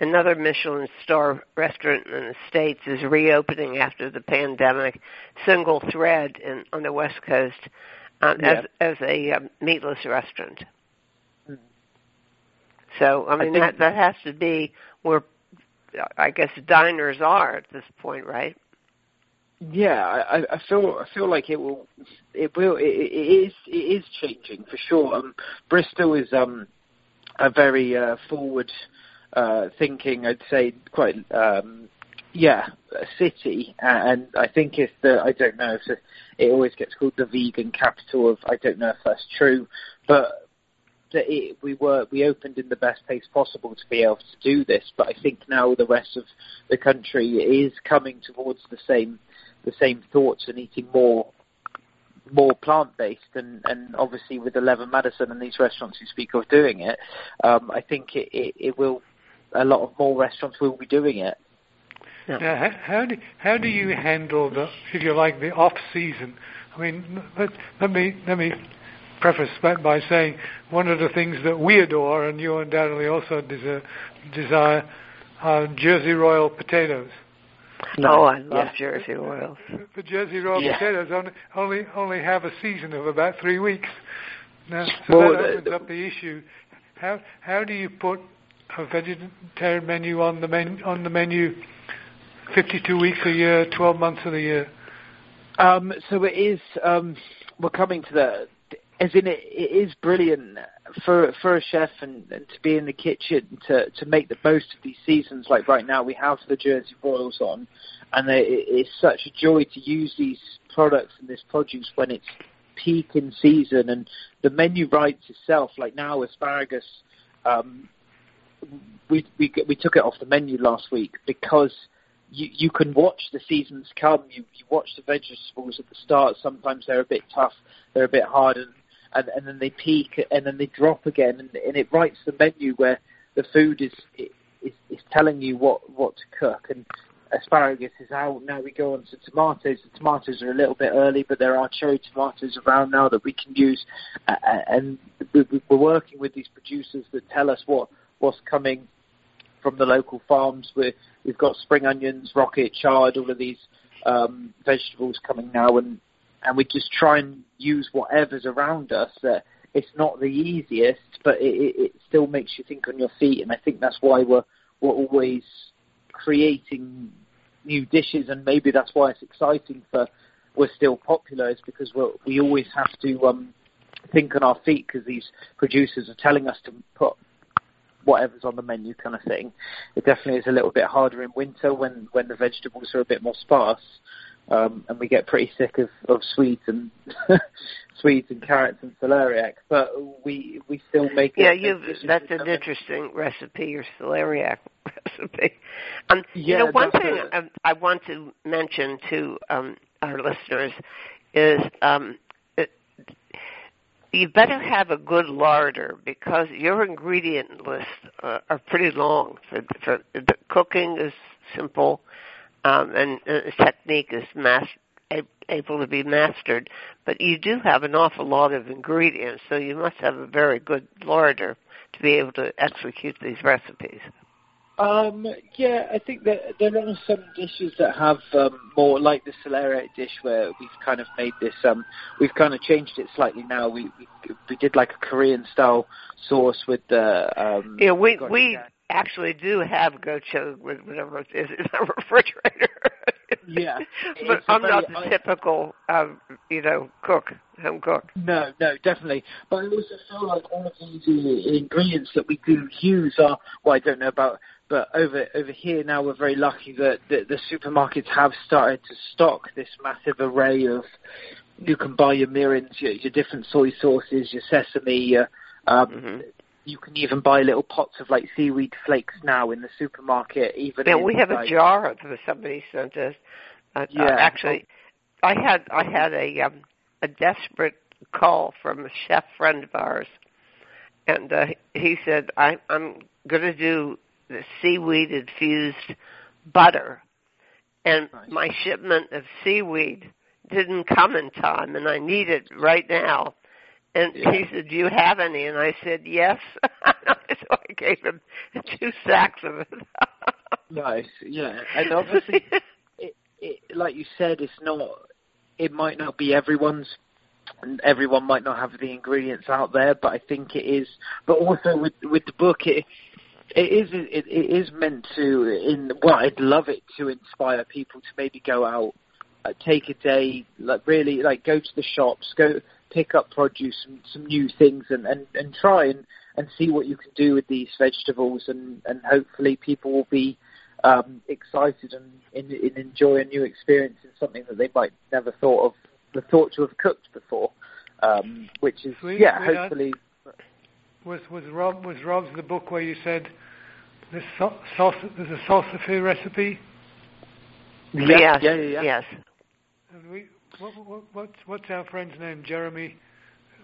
another Michelin star restaurant in the states is reopening after the pandemic, single thread in, on the West Coast, um, yeah. as as a um, meatless restaurant. Mm. So I mean I that that has to be where I guess diners are at this point, right? Yeah, I, I feel I feel like it will it will it, it is it is changing for sure. Um, Bristol is um a very uh, forward uh, thinking, I'd say, quite um, yeah, a city, and I think it's the I don't know if it always gets called the vegan capital of I don't know if that's true, but that it, we were we opened in the best pace possible to be able to do this. But I think now the rest of the country is coming towards the same the same thoughts and eating more more plant based and, and obviously with Eleven Madison and these restaurants who speak of doing it, um, I think it, it, it will a lot of more restaurants will be doing it. Yeah. Now, how, how do how do you handle the, if you like, the off season? I mean, let, let me let me preface that by saying one of the things that we adore, and you undoubtedly also desire, desire are Jersey Royal potatoes. No, oh, I love yeah. Jersey Royals. The Jersey Royal yeah. potatoes only, only only have a season of about three weeks. Now, so well, that opens up the issue. How how do you put a vegetarian menu on the menu on the menu 52 weeks a year, 12 months of the year? Um, so it is. Um, we're coming to the as in it, it is brilliant for for a chef and, and to be in the kitchen to to make the most of these seasons. Like right now, we have the Jersey Royals on, and it, it's such a joy to use these products and this produce when it's peak in season. And the menu writes itself. Like now, asparagus. Um, we we we took it off the menu last week because you you can watch the seasons come. You you watch the vegetables at the start. Sometimes they're a bit tough. They're a bit hard, and and, and then they peak and then they drop again, and, and it writes the menu where the food is, is is telling you what what to cook. And asparagus is out. Now we go on to tomatoes. The tomatoes are a little bit early, but there are cherry tomatoes around now that we can use. Uh, and we're working with these producers that tell us what what's coming from the local farms. we we've got spring onions, rocket, chard, all of these um, vegetables coming now, and and we just try and use whatever's around us. That it's not the easiest, but it, it, still makes you think on your feet, and I think that's why we're we're always creating new dishes, and maybe that's why it's exciting for we're still popular is because we we always have to um, think on our feet because these producers are telling us to put whatever's on the menu kind of thing. It definitely is a little bit harder in winter when when the vegetables are a bit more sparse um, and we get pretty sick of, of swedes and [laughs] swedes and carrots and celeriac. But we we still make it. yeah. You that's an interesting recipe, your celeriac [laughs] recipe. Um, yeah, you know, one thing I, I want to mention to um, our listeners is um, it, you better have a good larder because your ingredient lists uh, are pretty long. For, for the cooking is simple um, and uh, technique is mas- able to be mastered. But you do have an awful lot of ingredients, so you must have a very good larder to be able to execute these recipes. Um, yeah, I think that there are some dishes that have um, more like the celeriac dish where we've kind of made this. Um, we've kind of changed it slightly now. We we, we did like a Korean style sauce with the. Um, yeah, we we actually do have gochujang with whatever it is in our [laughs] refrigerator. Yeah, [laughs] but It's I'm not the I- typical, um, you know, cook, home cook. No, no, definitely. But I also feel like all of these uh, ingredients that we do use are, well, I don't know about, but over over here now we're very lucky that the, the supermarkets have started to stock this massive array of. You can buy your mirins, your, your different soy sauces, your sesame. Your, um, hmm You can even buy little pots of like seaweed flakes now in the supermarket. Even Yeah, in, we have a jar of somebody sent us. Uh, Yeah. uh, actually, I had I had a um, a desperate call from a chef friend of ours, and uh, he said, I, "I'm going to do the seaweed infused butter," and Nice. my shipment of seaweed didn't come in time, and I need it right now. And Yeah. he said, "Do you have any?" And I said, "Yes." [laughs] so I gave him two sacks of it. Nice, yeah, [laughs] and obviously, it, it, like you said, it's not. It might not be everyone's, and everyone might not have the ingredients out there. But I think it is. But also with with the book, it it is it, it is meant to. In well, I'd love it to inspire people to maybe go out, uh, take a day, like really, like go to the shops, go pick up produce, some, some new things, and and and try and and see what you can do with these vegetables, and and hopefully people will be um, excited and, and, and enjoy a new experience in something that they might never thought of, the thought to have cooked before. Um, which is Sweet- yeah, sweetheart. hopefully Was was Rob was Rob's the book where you said this sau- sauce there's a salsify recipe yeah, yes, yeah, yeah, yeah. yes. and we what, what what's what's our friend's name Jeremy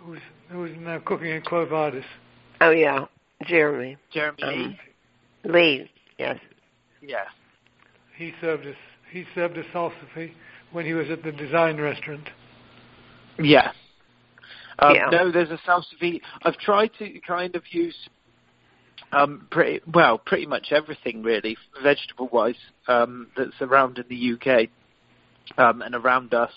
who's who's now cooking in Quo Vadis. Oh yeah, Jeremy Jeremy Um, Lee. Lee. Yes. Yeah, He served us he served us salsify when he was at the design restaurant. yeah. Um, Yeah. No, there's a salsify. I've tried to kind of use um, pretty well, pretty much everything really, vegetable wise, um, that's around in the UK um, and around us.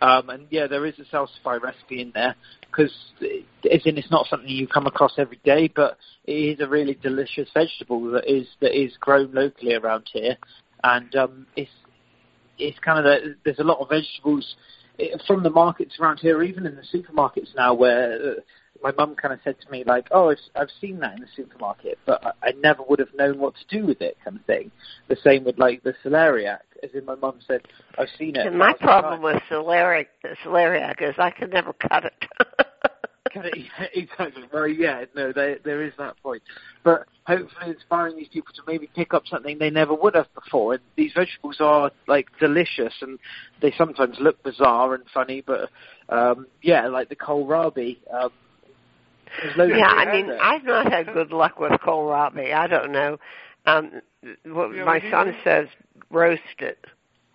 Um, and yeah, there is a salsify recipe in there because, as it's not something you come across every day, but it is a really delicious vegetable that is that is grown locally around here, and um, it's it's kind of the, there's a lot of vegetables eh, from the markets around here, even in the supermarkets now, where uh, my mum kind of said to me like, "Oh, I've, I've seen that in the supermarket, but I, I never would have known what to do with it," kind of thing. The same with like the celeriac, as in my mum said, "I've seen it." And my problem times." with celeriac, celeriac is I could never cut it. Kind of, yeah, exactly. Well, yeah, no, there there is that point. But hopefully, inspiring these people to maybe pick up something they never would have before. And these vegetables are like delicious, and they sometimes look bizarre and funny. But um, yeah, like the kohlrabi. Um, loads yeah, of I mean, there. I've not had good luck with kohlrabi. I don't know. Um, what Yeah, my son need- says, roast it.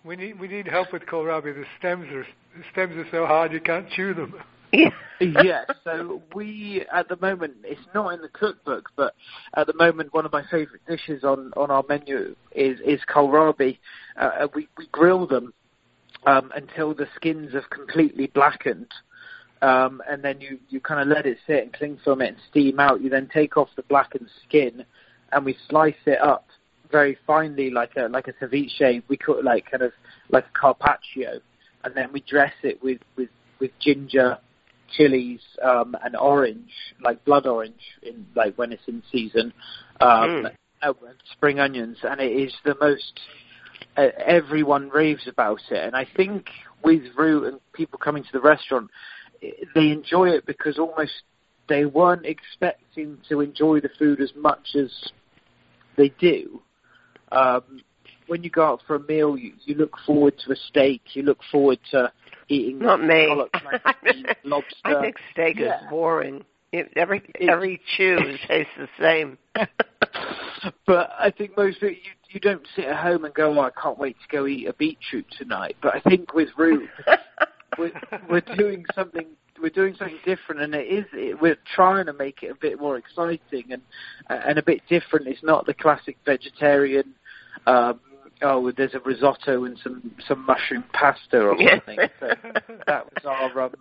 We need we need help with kohlrabi. The stems are the stems are so hard you can't chew them. Yeah. [laughs] yeah, so we at the moment it's not in the cookbook, but at the moment one of my favourite dishes on, on our menu is is kohlrabi. Uh, we we grill them um, until the skins have completely blackened, um, and then you you kind of let it sit and cling film it and steam out. You then take off the blackened skin, and we slice it up very finely like a like a ceviche. We cut like kind of like a carpaccio, and then we dress it with with with ginger chilies um, and orange, like blood orange, in like when it's in season, um, Mm. spring onions, and it is the most. Uh, everyone raves about it, and I think with Root and people coming to the restaurant, they enjoy it because almost they weren't expecting to enjoy the food as much as they do. Um, when you go out for a meal, you, you look forward to a steak. You look forward to eating Not me. scallops, mac and cheese, lobster. I think steak Yeah. is boring. It, every [laughs] It- every chew tastes the same. [laughs] but I think most of it, you you don't sit at home and go, oh, I can't wait to go eat a beetroot tonight. But I think with Root, [laughs] we're, we're doing something. We're doing something different, and it is. It, we're trying to make it a bit more exciting and and a bit different. It's not the classic vegetarian. Um, oh, there's a risotto and some some mushroom pasta or something. so that was our um,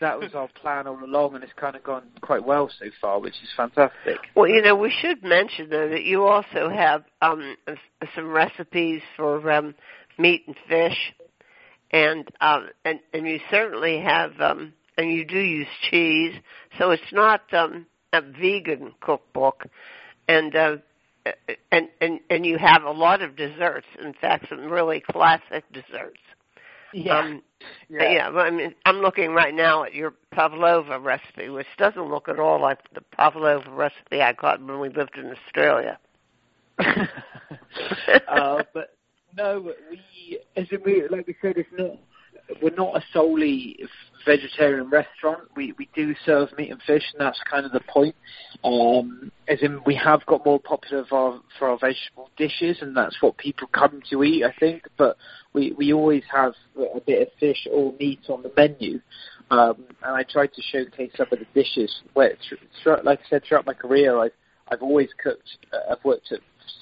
that was our plan all along, and it's kind of gone quite well so far, which is fantastic. Well, you know, we should mention though that you also have um, some recipes for um, meat and fish, and um, and and you certainly have um, and you do use cheese, so it's not um, a vegan cookbook, and uh, and and and you have a lot of desserts. In fact, some really classic desserts. Yeah. Um, yeah. yeah. I mean, I'm looking right now at your pavlova recipe, which doesn't look at all like the pavlova recipe I got when we lived in Australia. [laughs] [laughs] uh, but no, we, as we, like we said, it's not. We're not a solely vegetarian restaurant. We we do serve meat and fish, and that's kind of the point. Um, as in, we have got more popular for our, for our vegetable dishes, and that's what people come to eat, I think. But we we always have a bit of fish or meat on the menu. Um, and I tried to showcase some of the dishes. Where, throughout, like I said, throughout my career, I've I've always cooked. Uh, I've worked at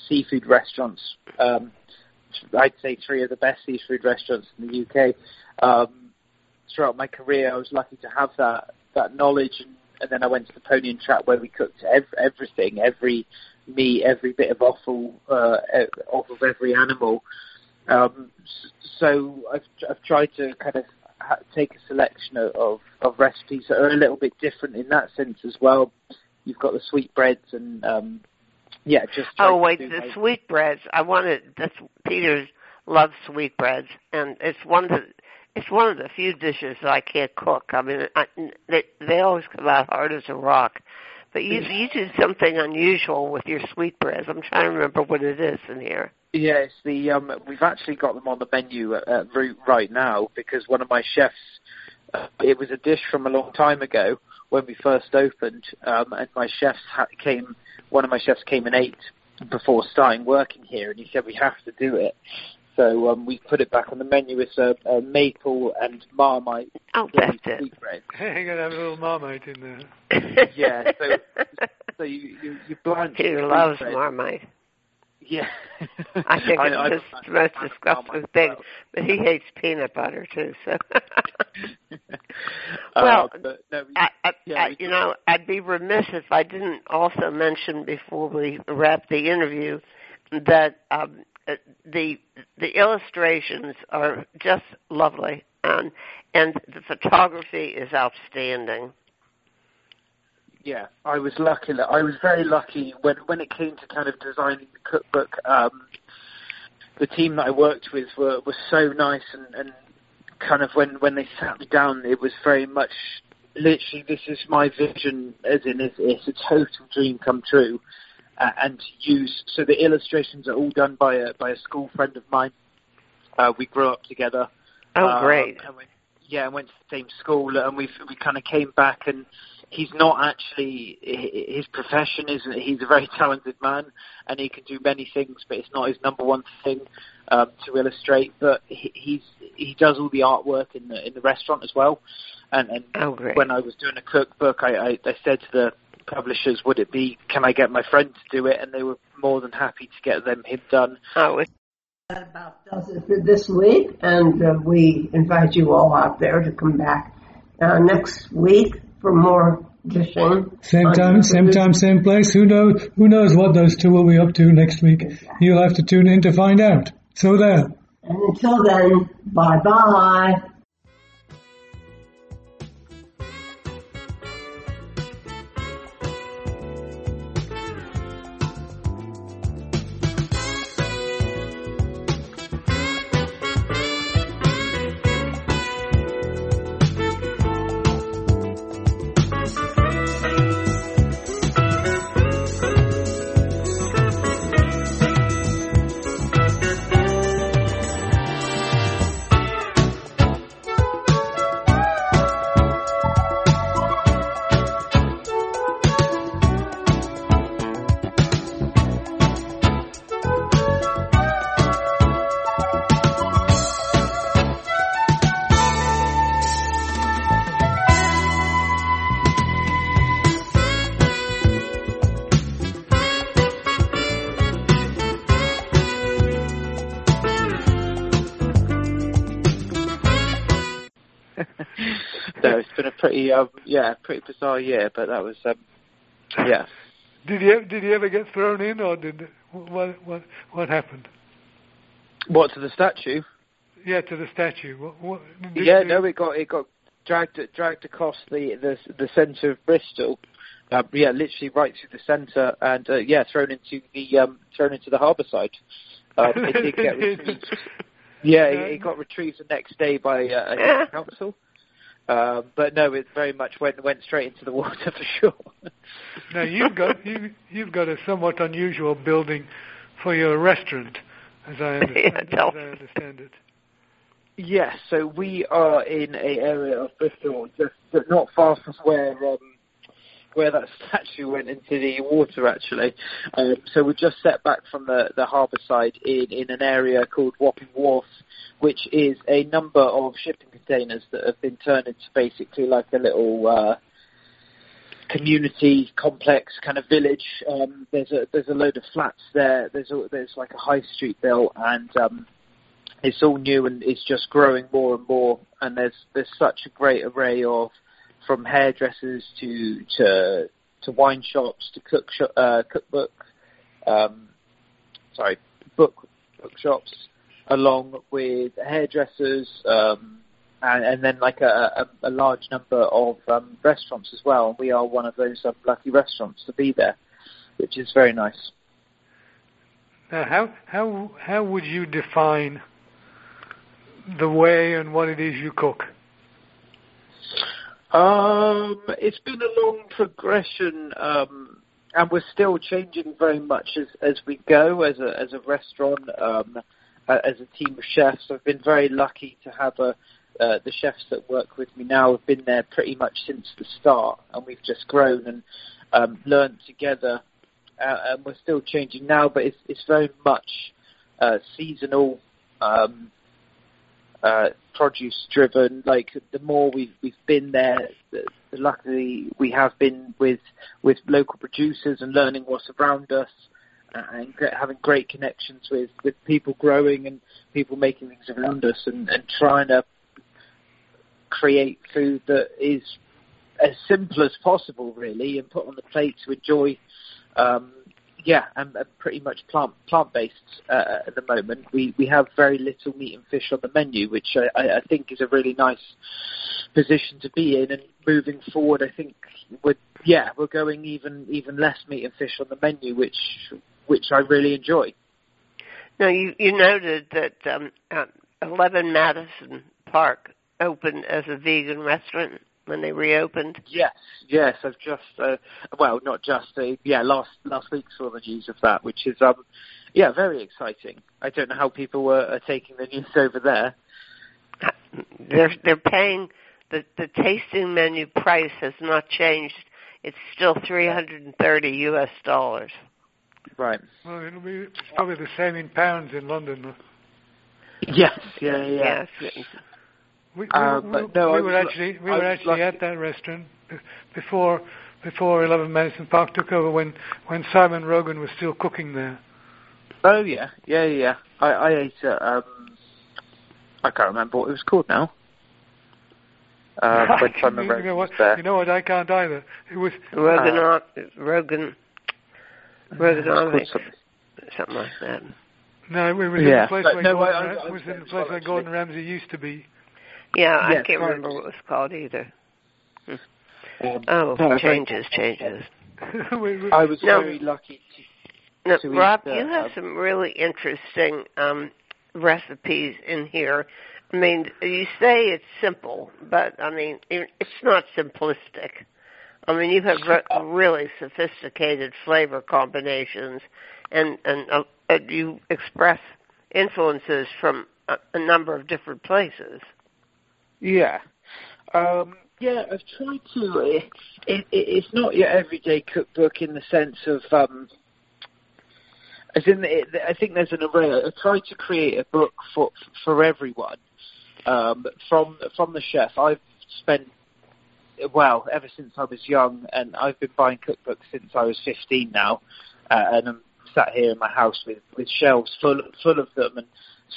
seafood restaurants. Um, I'd say three of the best seafood restaurants in the UK. Um, throughout my career, I was lucky to have that that knowledge, and, then I went to the Pony and Trap where we cooked ev- everything, every meat, every bit of offal, uh, off of every animal. Um, so I've, I've tried to kind of take a selection of, of, of recipes that are a little bit different in that sense as well. You've got the sweetbreads and um, yeah, just. Oh wait, the my... sweetbreads. I wanted. That's Peter loves sweetbreads, and it's one of the. It's one of the few dishes that I can't cook. I mean, I, they they always come out hard as a rock. But you you did something unusual with your sweetbreads. I'm trying to remember what it is in here. Yes, the um, we've actually got them on the menu at, at Root right now because one of my chefs. Uh, it was a dish from a long time ago when we first opened, um, and my chefs ha- came one of my chefs came and ate before starting working here, and he said we have to do it. So um, we put it back on the menu. It's a, a maple and marmite. Oh, that's it. Bread. [laughs] You're gonna have a little marmite in there. [laughs] yeah. So, so you you, you blanch. He loves bread. marmite. Yeah. I think it's I, just I, the most disgusting thing. Well. But he hates peanut butter too. So. [laughs] well, uh, but, no, I, I, yeah, I, you know, I'd be remiss if I didn't also mention before we wrap the interview that um, uh, the the illustrations are just lovely, and and the photography is outstanding. Yeah, I was lucky. I was very lucky when when it came to kind of designing the cookbook. Um, the team that I worked with were were so nice, and, and kind of when when they sat me down, it was very much literally this is my vision, as in it's, it's a total dream come true, uh, and to use so the illustrations are all done by a by a school friend of mine. Uh, we grew up together. Oh, great! Um, we, yeah, I went to the same school, and we we kind of came back and he's not actually his profession isn't. he's a very [laughs] talented man and he can do many things but it's not his number one thing um, to illustrate but he, he's he does all the artwork in the in the restaurant as well. And and oh, when I was doing a cookbook I, I I said to the publishers would it be can I get my friend to do it? And they were more than happy to get them him done. Oh that about does it for this week and uh, we invite you all out there to come back uh, next week for more dishing. Same time, same time, same place. Who knows? Who knows what those two will be up to next week? You'll have to tune in to find out. So there. And until then, bye bye. Pretty um, yeah, pretty bizarre year, but that was um, yeah. Did he did he ever get thrown in, or did what what what happened? What to the statue? Yeah, to the statue. What, what, yeah, no, it got it got dragged dragged across the the the centre of Bristol. Uh, yeah, literally right through the centre, and uh, yeah, thrown into the um, thrown into the harbour side. Um, it did get [laughs] retrieved. Yeah, it, it, got retrieved the next day by uh, a council. Uh, but no, it very much went went straight into the [laughs] water for sure. now you've got you you've got a somewhat unusual building for your restaurant, as I [laughs] understand, yeah, as I understand it. Yes, so we are in a area of Bristol, just not far from where um, where that [laughs] statue went into the water. Actually, um, so we're just set back from the the harbour side in in an area called Wapping Wharf, which is a number of shipping containers that have been turned into basically like a little. Uh, community complex kind of village. Um, there's a there's a load of flats there. There's a, there's like a high street built, and um, it's all new and it's just growing more and more. And there's there's such a great array of from hairdressers to to to wine shops to cook uh, cookbook, um, sorry, book bookshops, along with hairdressers, um, and, and then like a, a, a large number of um, restaurants as well. We are one of those um, lucky restaurants to be there, which is very nice. Now, how how how would you define the way and what it is you cook? Um, it's been a long progression, um, and we're still changing very much as as we go as a as a restaurant, um, as a team of chefs. I've been very lucky to have a uh, the chefs that work with me now have been there pretty much since the start, and we've just grown and um, learned together. Uh, and we're still changing now, but it's it's very much uh, seasonal. Um, uh, produce driven. Like the more we've we've been there, the, the luckily we have been with with local producers and learning what's around us. And having great connections with, with people growing and people making things around us and, and trying to create food that is as simple as possible, really, and put on the plate to enjoy um, yeah, I'm, pretty much plant plant based uh, at the moment. We we have very little meat and fish on the menu, which I, I think is a really nice position to be in. And moving forward, I think we're yeah we're going even even less meat and fish on the menu, which which I really enjoy. Now you you noted that um, uh, 11 Madison Park opened as a vegan restaurant when they reopened? Yes, yes. I've just, uh, well, not just, uh, yeah, last last week saw the news of that, which is, um, yeah, very exciting. I don't know how people were are taking the news over there. They're they're paying the the tasting menu price has not changed. It's still three hundred and thirty U.S. dollars. Right. Well, it'll be it's probably the same in pounds in London. Yes. Yeah. Yeah. Yes. We, we, uh, but no, we were actually we were actually lucky. at that restaurant before before Eleven Madison Park took over when when Simon Rogan was still cooking there. Oh yeah, yeah, yeah. I, I ate it. Um, I can't remember what it was called now. Uh, [laughs] when Simon Rogan you know what, was there. You know what? I can't either. It was Rogan. Uh, Rogan. Rogan. Something like that. No, it was yeah. in the place where no, Gordon, I, I, was in the place where Gordon Ramsay used to be. Yeah, yes, I can't remember what it was called either. Hmm. Um, oh, [laughs] no, changes, changes. [laughs] I was no, very lucky to. No, to Rob, eat, you have uh, some really interesting um, recipes in here. I mean, you say it's simple, but I mean, it's not simplistic. I mean, you have re- really sophisticated flavor combinations, and and uh, you express influences from a, a number of different places. Yeah. Um, yeah, I've tried to. It, it, it's not your everyday cookbook in the sense of, um, as in, I think there's an array. I tried to create a book for for everyone. Um, from from the chef, I've spent well ever since I was young, and I've been buying cookbooks since I was 15 now, uh, and I'm sat here in my house with with shelves full full of them, and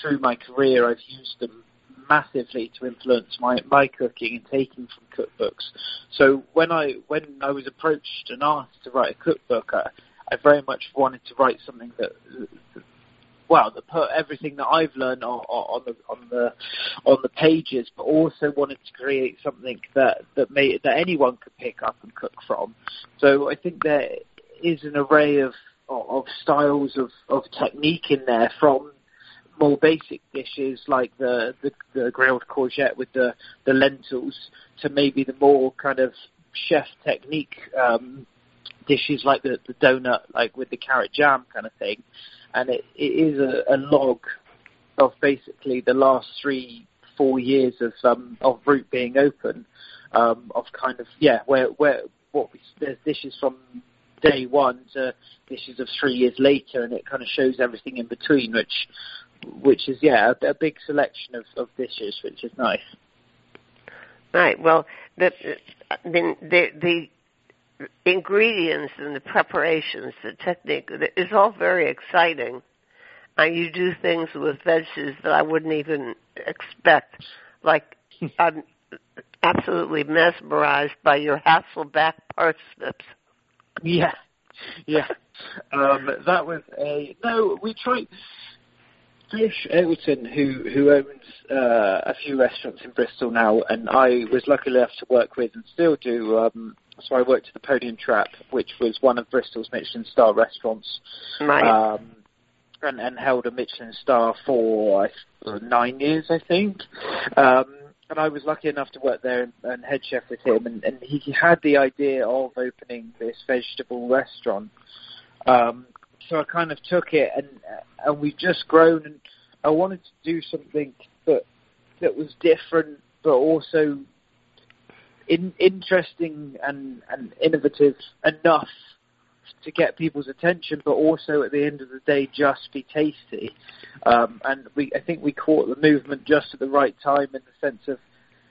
through my career, I've used them massively to influence my my cooking and taking from cookbooks. So when I when I was approached and asked to write a cookbook, I, I very much wanted to write something that well, the, put everything that I've learned on, on the on the on the pages, but also wanted to create something that that may that anyone could pick up and cook from. So I think there is an array of of styles of, of technique in there from more basic dishes like the, the, the grilled courgette with the, the lentils to maybe the more kind of chef technique um, dishes like the, the donut, like with the carrot jam kind of thing. And it, it is a, a log of basically the last three, four years of um, of Root being open, um, of kind of yeah, where where what we, there's dishes from day one to dishes of three years later, and it kind of shows everything in between, which which is yeah a, a big selection of, of dishes, which is nice. Right. Well, the the the, the ingredients and the preparations, the technique is all very exciting. And you do things with veggies that I wouldn't even expect. Like [laughs] I'm absolutely mesmerized by your Hasselback parsnips. Yeah, yeah. Um, that was a no. We tried. Josh Eggleton, who who owns uh, a few restaurants in Bristol now, and I was lucky enough to work with and still do. Um, so I worked at the Pony and Trap, which was one of Bristol's Michelin star restaurants, right. um, and, and held a Michelin star for uh, nine years, I think. Um, and I was lucky enough to work there and, and head chef with him, and, and he had the idea of opening this vegetable restaurant. Um, so I kind of took it, and and we've just grown, and I wanted to do something that that was different, but also in, interesting and, and innovative enough to get people's attention, but also at the end of the day just be tasty. Um, and we, I think we caught the movement just at the right time in the sense of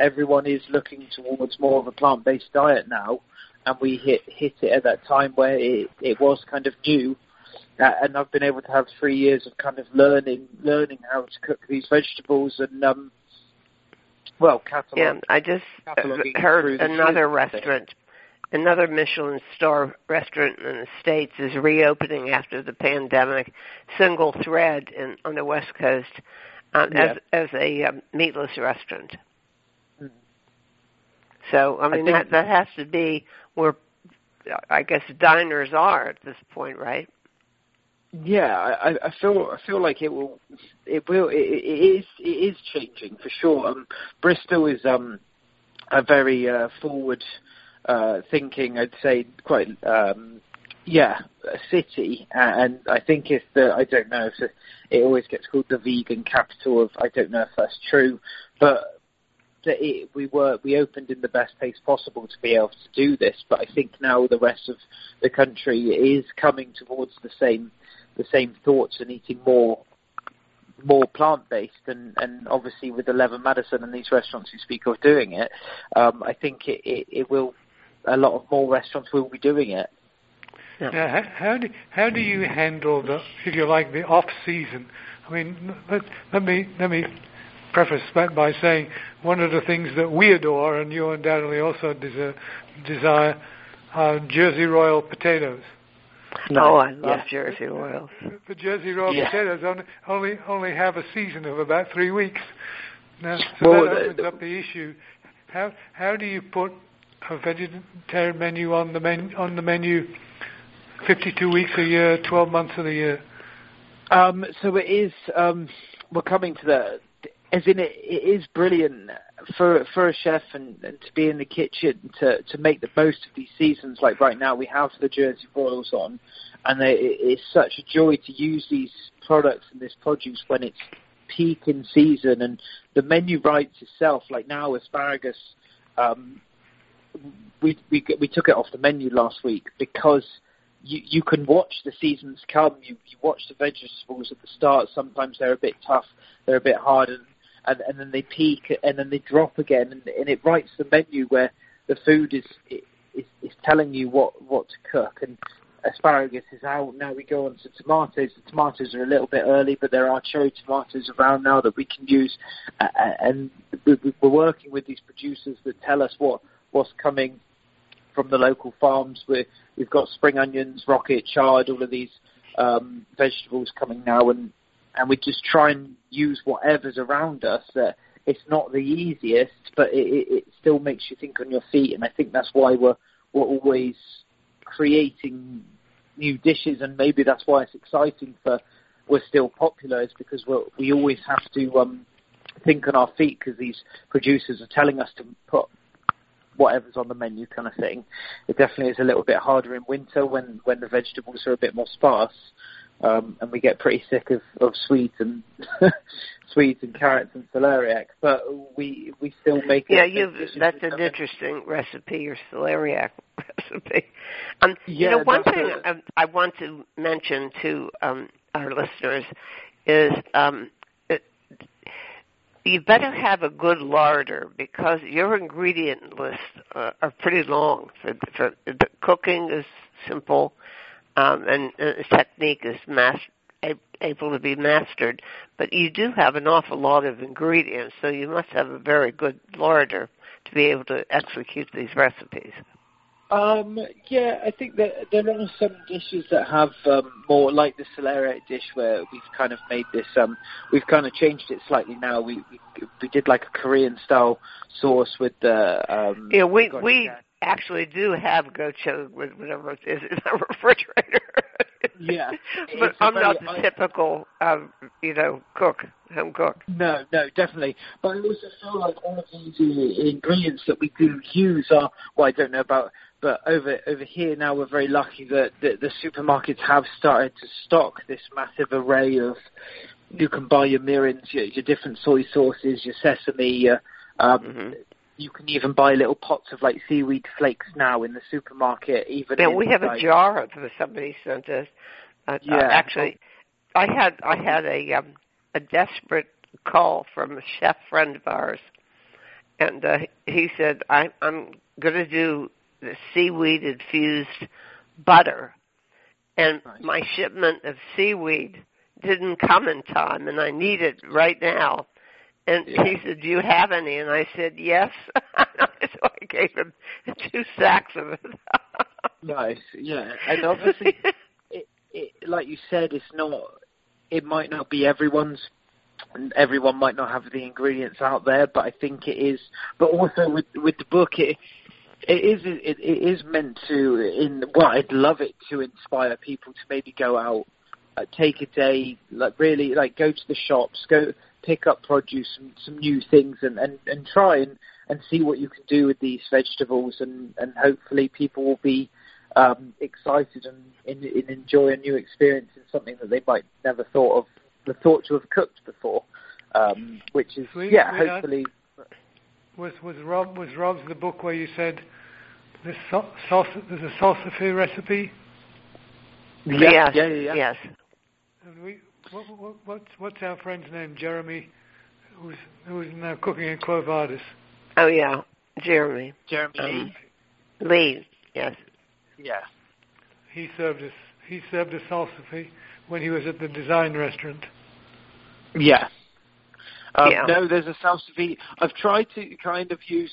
everyone is looking towards more of a plant-based diet now, and we hit hit it at that time where it, it was kind of new. Uh, and I've been able to have three years of kind of learning learning how to cook these vegetables and um, well, catalog. Yeah, I just heard another restaurant, another Michelin star restaurant in the States is reopening after the pandemic, single thread in, on the West Coast, um, yeah. as as a um, meatless restaurant. Mm-hmm. So I mean I that that has to be where I guess diners are at this point, right? Yeah, I, I feel I feel like it will it will it, it is it is changing for sure. Um, Bristol is um a very uh, forward uh, thinking, I'd say, quite um, yeah, a city, and I think if the I don't know if it always gets called the vegan capital of I don't know if that's true, but that it, we were we opened in the best pace possible to be able to do this. But I think now the rest of the country is coming towards the same the same thoughts and eating more more plant based and, and obviously with Eleven Madison and these restaurants who speak of doing it, um, I think it, it, it will a lot of more restaurants will be doing it. Yeah. Now, how do how do you handle the if you like the off season? I mean, let, let me let me preface that by saying one of the things that we adore, and you undoubtedly also desire, desire are Jersey Royal potatoes. No, oh, I love yeah. Jersey Royals. The Jersey Royal yeah. potatoes only, only only have a season of about three weeks. Now, so well, that opens up the issue. How how do you put a vegetarian menu on the menu on the menu 52 weeks a year, 12 months of the year? Um, so it is. Um, we're coming to the as in it, it is brilliant for for a chef and, and to be in the kitchen to to make the most of these seasons. Like right now, we have the Jersey Royals on, and they, it's such a joy to use these products and this produce when it's peak in season. And the menu writes itself. Like now, asparagus. Um, we we we took it off the menu last week because you you can watch the seasons come. You you watch the vegetables at the start. Sometimes they're a bit tough. They're a bit hard, and and, and then they peak and then they drop again, and, and it writes the menu where the food is, is is telling you what what to cook. And asparagus is out. Now we go on to tomatoes. The tomatoes are a little bit early, but there are cherry tomatoes around now that we can use. Uh, and we're working with these producers that tell us what what's coming from the local farms. we we've got spring onions, rocket, chard, all of these um, vegetables coming now, and and we just try and use whatever's around us. It's not the easiest, but it, it, it still makes you think on your feet, and I think that's why we're we're always creating new dishes, and maybe that's why it's exciting for we're still popular is because we we always have to um, think on our feet because these producers are telling us to put whatever's on the menu kind of thing. It definitely is a little bit harder in winter when when the vegetables are a bit more sparse. Um, and we get pretty sick of, of swedes and [laughs] swedes and carrots and celeriac, but we we still make yeah. it. You that's an interesting recipe, your celeriac [laughs] recipe. Um, Yeah, you know, one thing I, want to mention to um, our listeners is um, it, you better have a good larder because your ingredient lists uh, are pretty long. For, for the cooking is simple, um, and uh, technique is mas- able to be mastered. But you do have an awful lot of ingredients, so you must have a very good larder to be able to execute these recipes. Um, yeah, I think that there are some dishes that have um, more like the celeriac dish where we've kind of made this. Um, we've kind of changed it slightly now. We we, we did like a Korean style sauce with the. Um, know, we we. Actually do have gochujang with whatever it is in the [laughs] refrigerator. Yeah, [laughs] but it's I'm not the I- typical, um, you know, cook, home cook. No, no, definitely. But I also feel like all of these uh, ingredients that we do use are, well, I don't know about, but over over here now we're very lucky that the, the supermarkets have started to stock this massive array of. You can buy your mirins, your, your different soy sauces, your sesame. Your, um, Mhm. You can even buy little pots of like seaweed flakes now in the supermarket. Even Yeah, we have a jar of somebody sent us. Uh, Yeah. uh, actually, I had I had a um, a desperate call from a chef friend of ours, and uh, he said, I, "I'm going to do the seaweed infused butter," and Nice. my shipment of seaweed didn't come in time, and I need it right now. And Yeah. he said, "Do you have any?" And I said, "Yes." [laughs] so I gave him two sacks of it. Nice, yeah, and obviously, [laughs] it, it, like you said, it's not. It might not be everyone's, and everyone might not have the ingredients out there, but I think it is. But also with with the book, it it is it, it is meant to. In well, I'd love it to inspire people to maybe go out, uh, take a day, like really, like go to the shops, go pick up produce, some, some new things, and and and try and and see what you can do with these vegetables, and and hopefully people will be um, excited and, and, and enjoy a new experience in something that they might never thought of, the thought to have cooked before. Um, which is Sweet- yeah, sweetheart. hopefully Was was Rob was Rob's the book where you said this sau- sauce there's a salsify recipe? yeah, yes, yeah, yeah, yeah. yes. And we what, what, what's what's our friend's name? Jeremy, who's who's now cooking in Quo Vadis. Oh yeah, Jeremy Jeremy Um, Lee. Lee. Yes. Yeah. He served us he served us salsify when he was at the design restaurant. Yeah. Um, Yeah. No, there's a salsify. I've tried to kind of use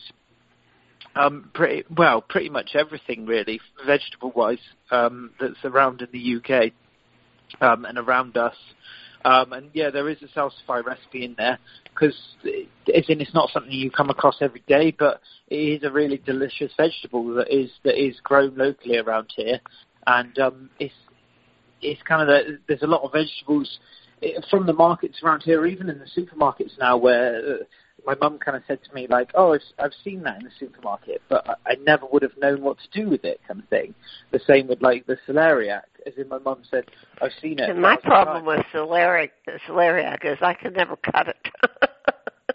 um, pretty well, pretty much everything really, vegetable wise, um, that's around in the UK um, and around us. Um, and yeah, there is a salsify recipe in there because in it's not something you come across every day, but it is a really delicious vegetable that is that is grown locally around here, and um, it's it's kind of the, there's a lot of vegetables eh, from the markets around here, even in the supermarkets now, where uh, my mum kind of said to me like, "Oh, I've, I've seen that in the supermarket, but I, I never would have known what to do with it," kind of thing. The same with like the celeriac, as in my mum said, "I've seen it." And my problem with celeriac, celeriac is I can never cut it. [laughs]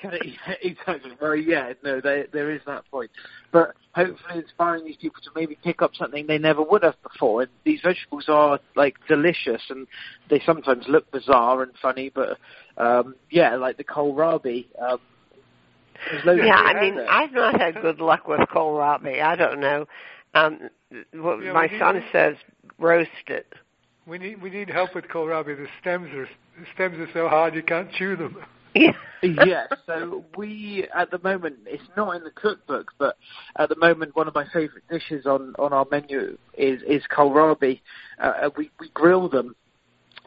Kind of, yeah, exactly. Well, yeah, no, there there is that point. But hopefully, inspiring these people to maybe pick up something they never would have before. And these vegetables are like delicious, and they sometimes look bizarre and funny. But um, yeah, like the kohlrabi. Um, yeah, I mean, there. I've not had good luck with kohlrabi. I don't know. Um, what Yeah, my son need- says, roast it. We need we need help with kohlrabi. The stems are the stems are so hard you can't chew them. [laughs] Yeah. yes, so we at the moment it's not in the cookbook, but at the moment one of my favourite dishes on on our menu is is kohlrabi. Uh, we we grill them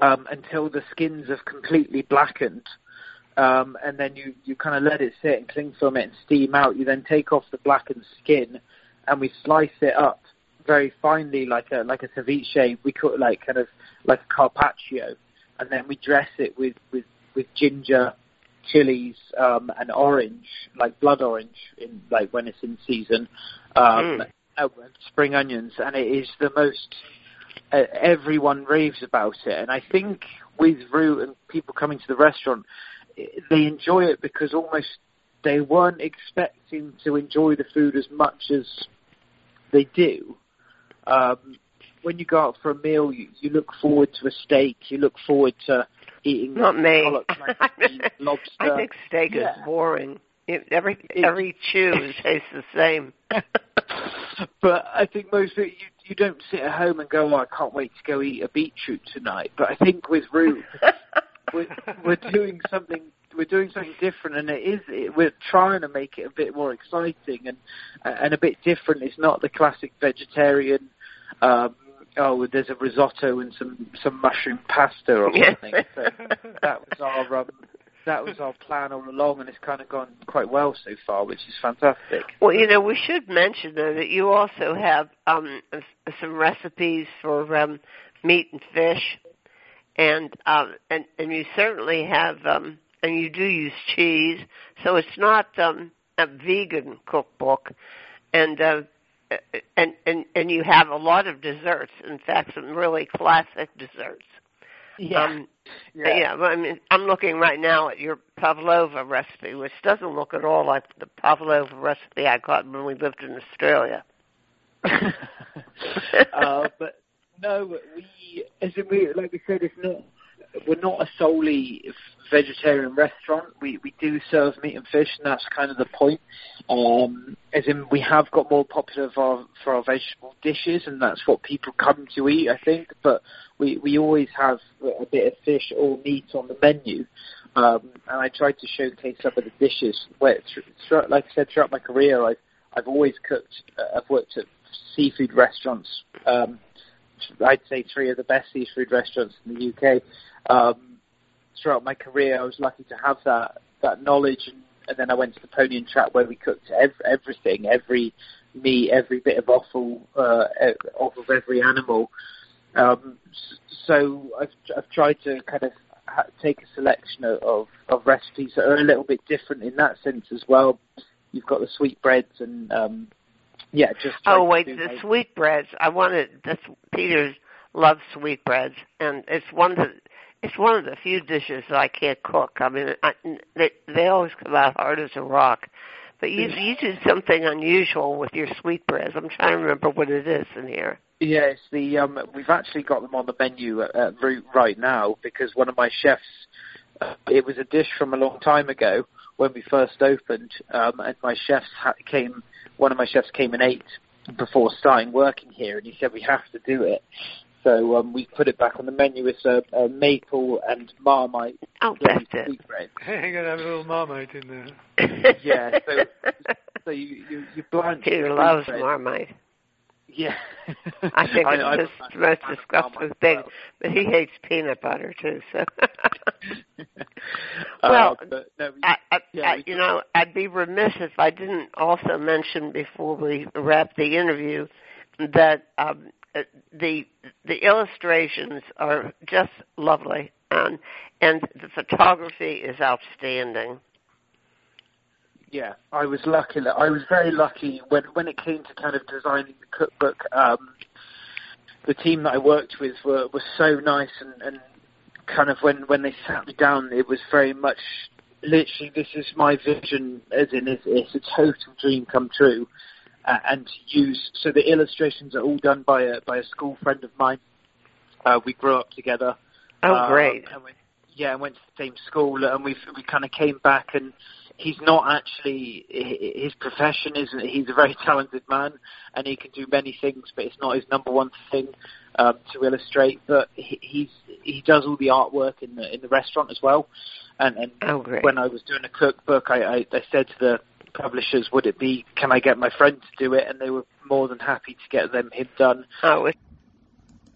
um, until the skins have completely blackened. Um, and then you, you kind of let it sit and cling film it and steam out. You then take off the blackened skin and we slice it up very finely like a like a ceviche. We cut like kind of like a carpaccio, and then we dress it with with with ginger, chilies, um, and orange, like blood orange, in like when it's in season, um, mm. spring onions, and it is the most. Uh, everyone raves about it, and I think with Root and people coming to the restaurant, they enjoy it because almost they weren't expecting to enjoy the food as much as they do. Um, when you go out for a meal, you, you look forward to a steak. You look forward to eating not me. [laughs] lobster. I think steak yeah. is boring. It, every every chew [laughs] tastes the same. but I think most of it, you you don't sit at home and go, oh, I can't wait to go eat a beetroot tonight. But I think with Root, [laughs] we're, we're doing something we're doing something different, and it is it, we're trying to make it a bit more exciting and and a bit different. It's not the classic vegetarian. Um, oh, there's a risotto and some some mushroom pasta or something. so that was our um, that was our plan all along, and it's kind of gone quite well so far, which is fantastic. Well, you know, we should mention though that you also have um, some recipes for um, meat and fish, and um, and and you certainly have um, and you do use cheese, so it's not um, a vegan cookbook, and uh, and and and you have a lot of desserts. In fact, some really classic desserts. Yeah. Um, yeah. yeah. I mean, I'm looking right now at your pavlova recipe, which doesn't look at all like the pavlova recipe I got when we lived in Australia. [laughs] uh, but no, we, as in we, like we said, it's not we're not a solely vegetarian restaurant. We we do serve meat and fish, and that's kind of the point. Um, as in, we have got more popular for our, for our vegetable dishes, and that's what people come to eat, I think. But we we always have a bit of fish or meat on the menu. Um, and I try to showcase some of the dishes. Where, like I said, throughout my career, I've I've always cooked. Uh, I've worked at seafood restaurants. Um, I'd say three of the best seafood restaurants in the UK. Um, throughout my career, I was lucky to have that that knowledge, and, and then I went to the Pony and Trap where we cooked ev- everything, every meat, every bit of offal uh, off of every animal. Um, so I've, I've tried to kind of take a selection of, of, of recipes that are a little bit different in that sense as well. You've got the sweetbreads and um, yeah, just. Oh wait, the my... sweetbreads. I wanted this. Peter loves sweetbreads, and it's one of the it's one of the few dishes that I can't cook. I mean, I, they they always come out hard as a rock. But you you do something unusual with your sweetbreads. I'm trying to remember what it is in here. Yeah, it's the um, we've actually got them on the menu at, at Root right now because one of my chefs. Uh, it was a dish from a long time ago when we first opened, um, and my chefs ha- came. One of my chefs came and ate before starting working here, and he said we have to do it. So um, we put it back on the menu with a, a maple and marmite. Oh, that's it. Bread. You're gonna have a little marmite in there. [laughs] yeah. So, so you you, you blanch. Peter loves bread. marmite. Yeah. I think I, it's I, the most disgusting thing, but he hates peanut butter too. So. [laughs] well, uh, but, no, I, I, yeah, I, you know, I'd be remiss if I didn't also mention before we wrap the interview that um, uh, the the illustrations are just lovely, and and the photography is outstanding. Yeah, I was lucky. I was very lucky when when it came to kind of designing the cookbook. Um, the team that I worked with were were so nice, and, and kind of when when they sat me down, it was very much literally this is my vision, as in it's, it's a total dream come true uh, and to use. So the illustrations are all done by a by a school friend of mine. Uh, we grew up together. Oh, um, great! And we, yeah, went to the same school, and we we kind of came back and. He's not actually his profession isn't. He's a very [laughs] talented man, and he can do many things, but it's not his number one thing um, to illustrate. But he, he's he does all the artwork in the in the restaurant as well. And, and oh, when I was doing a cookbook, I, I, I said to the publishers, would it be, can I get my friend to do it? And they were more than happy to get them him done. Oh,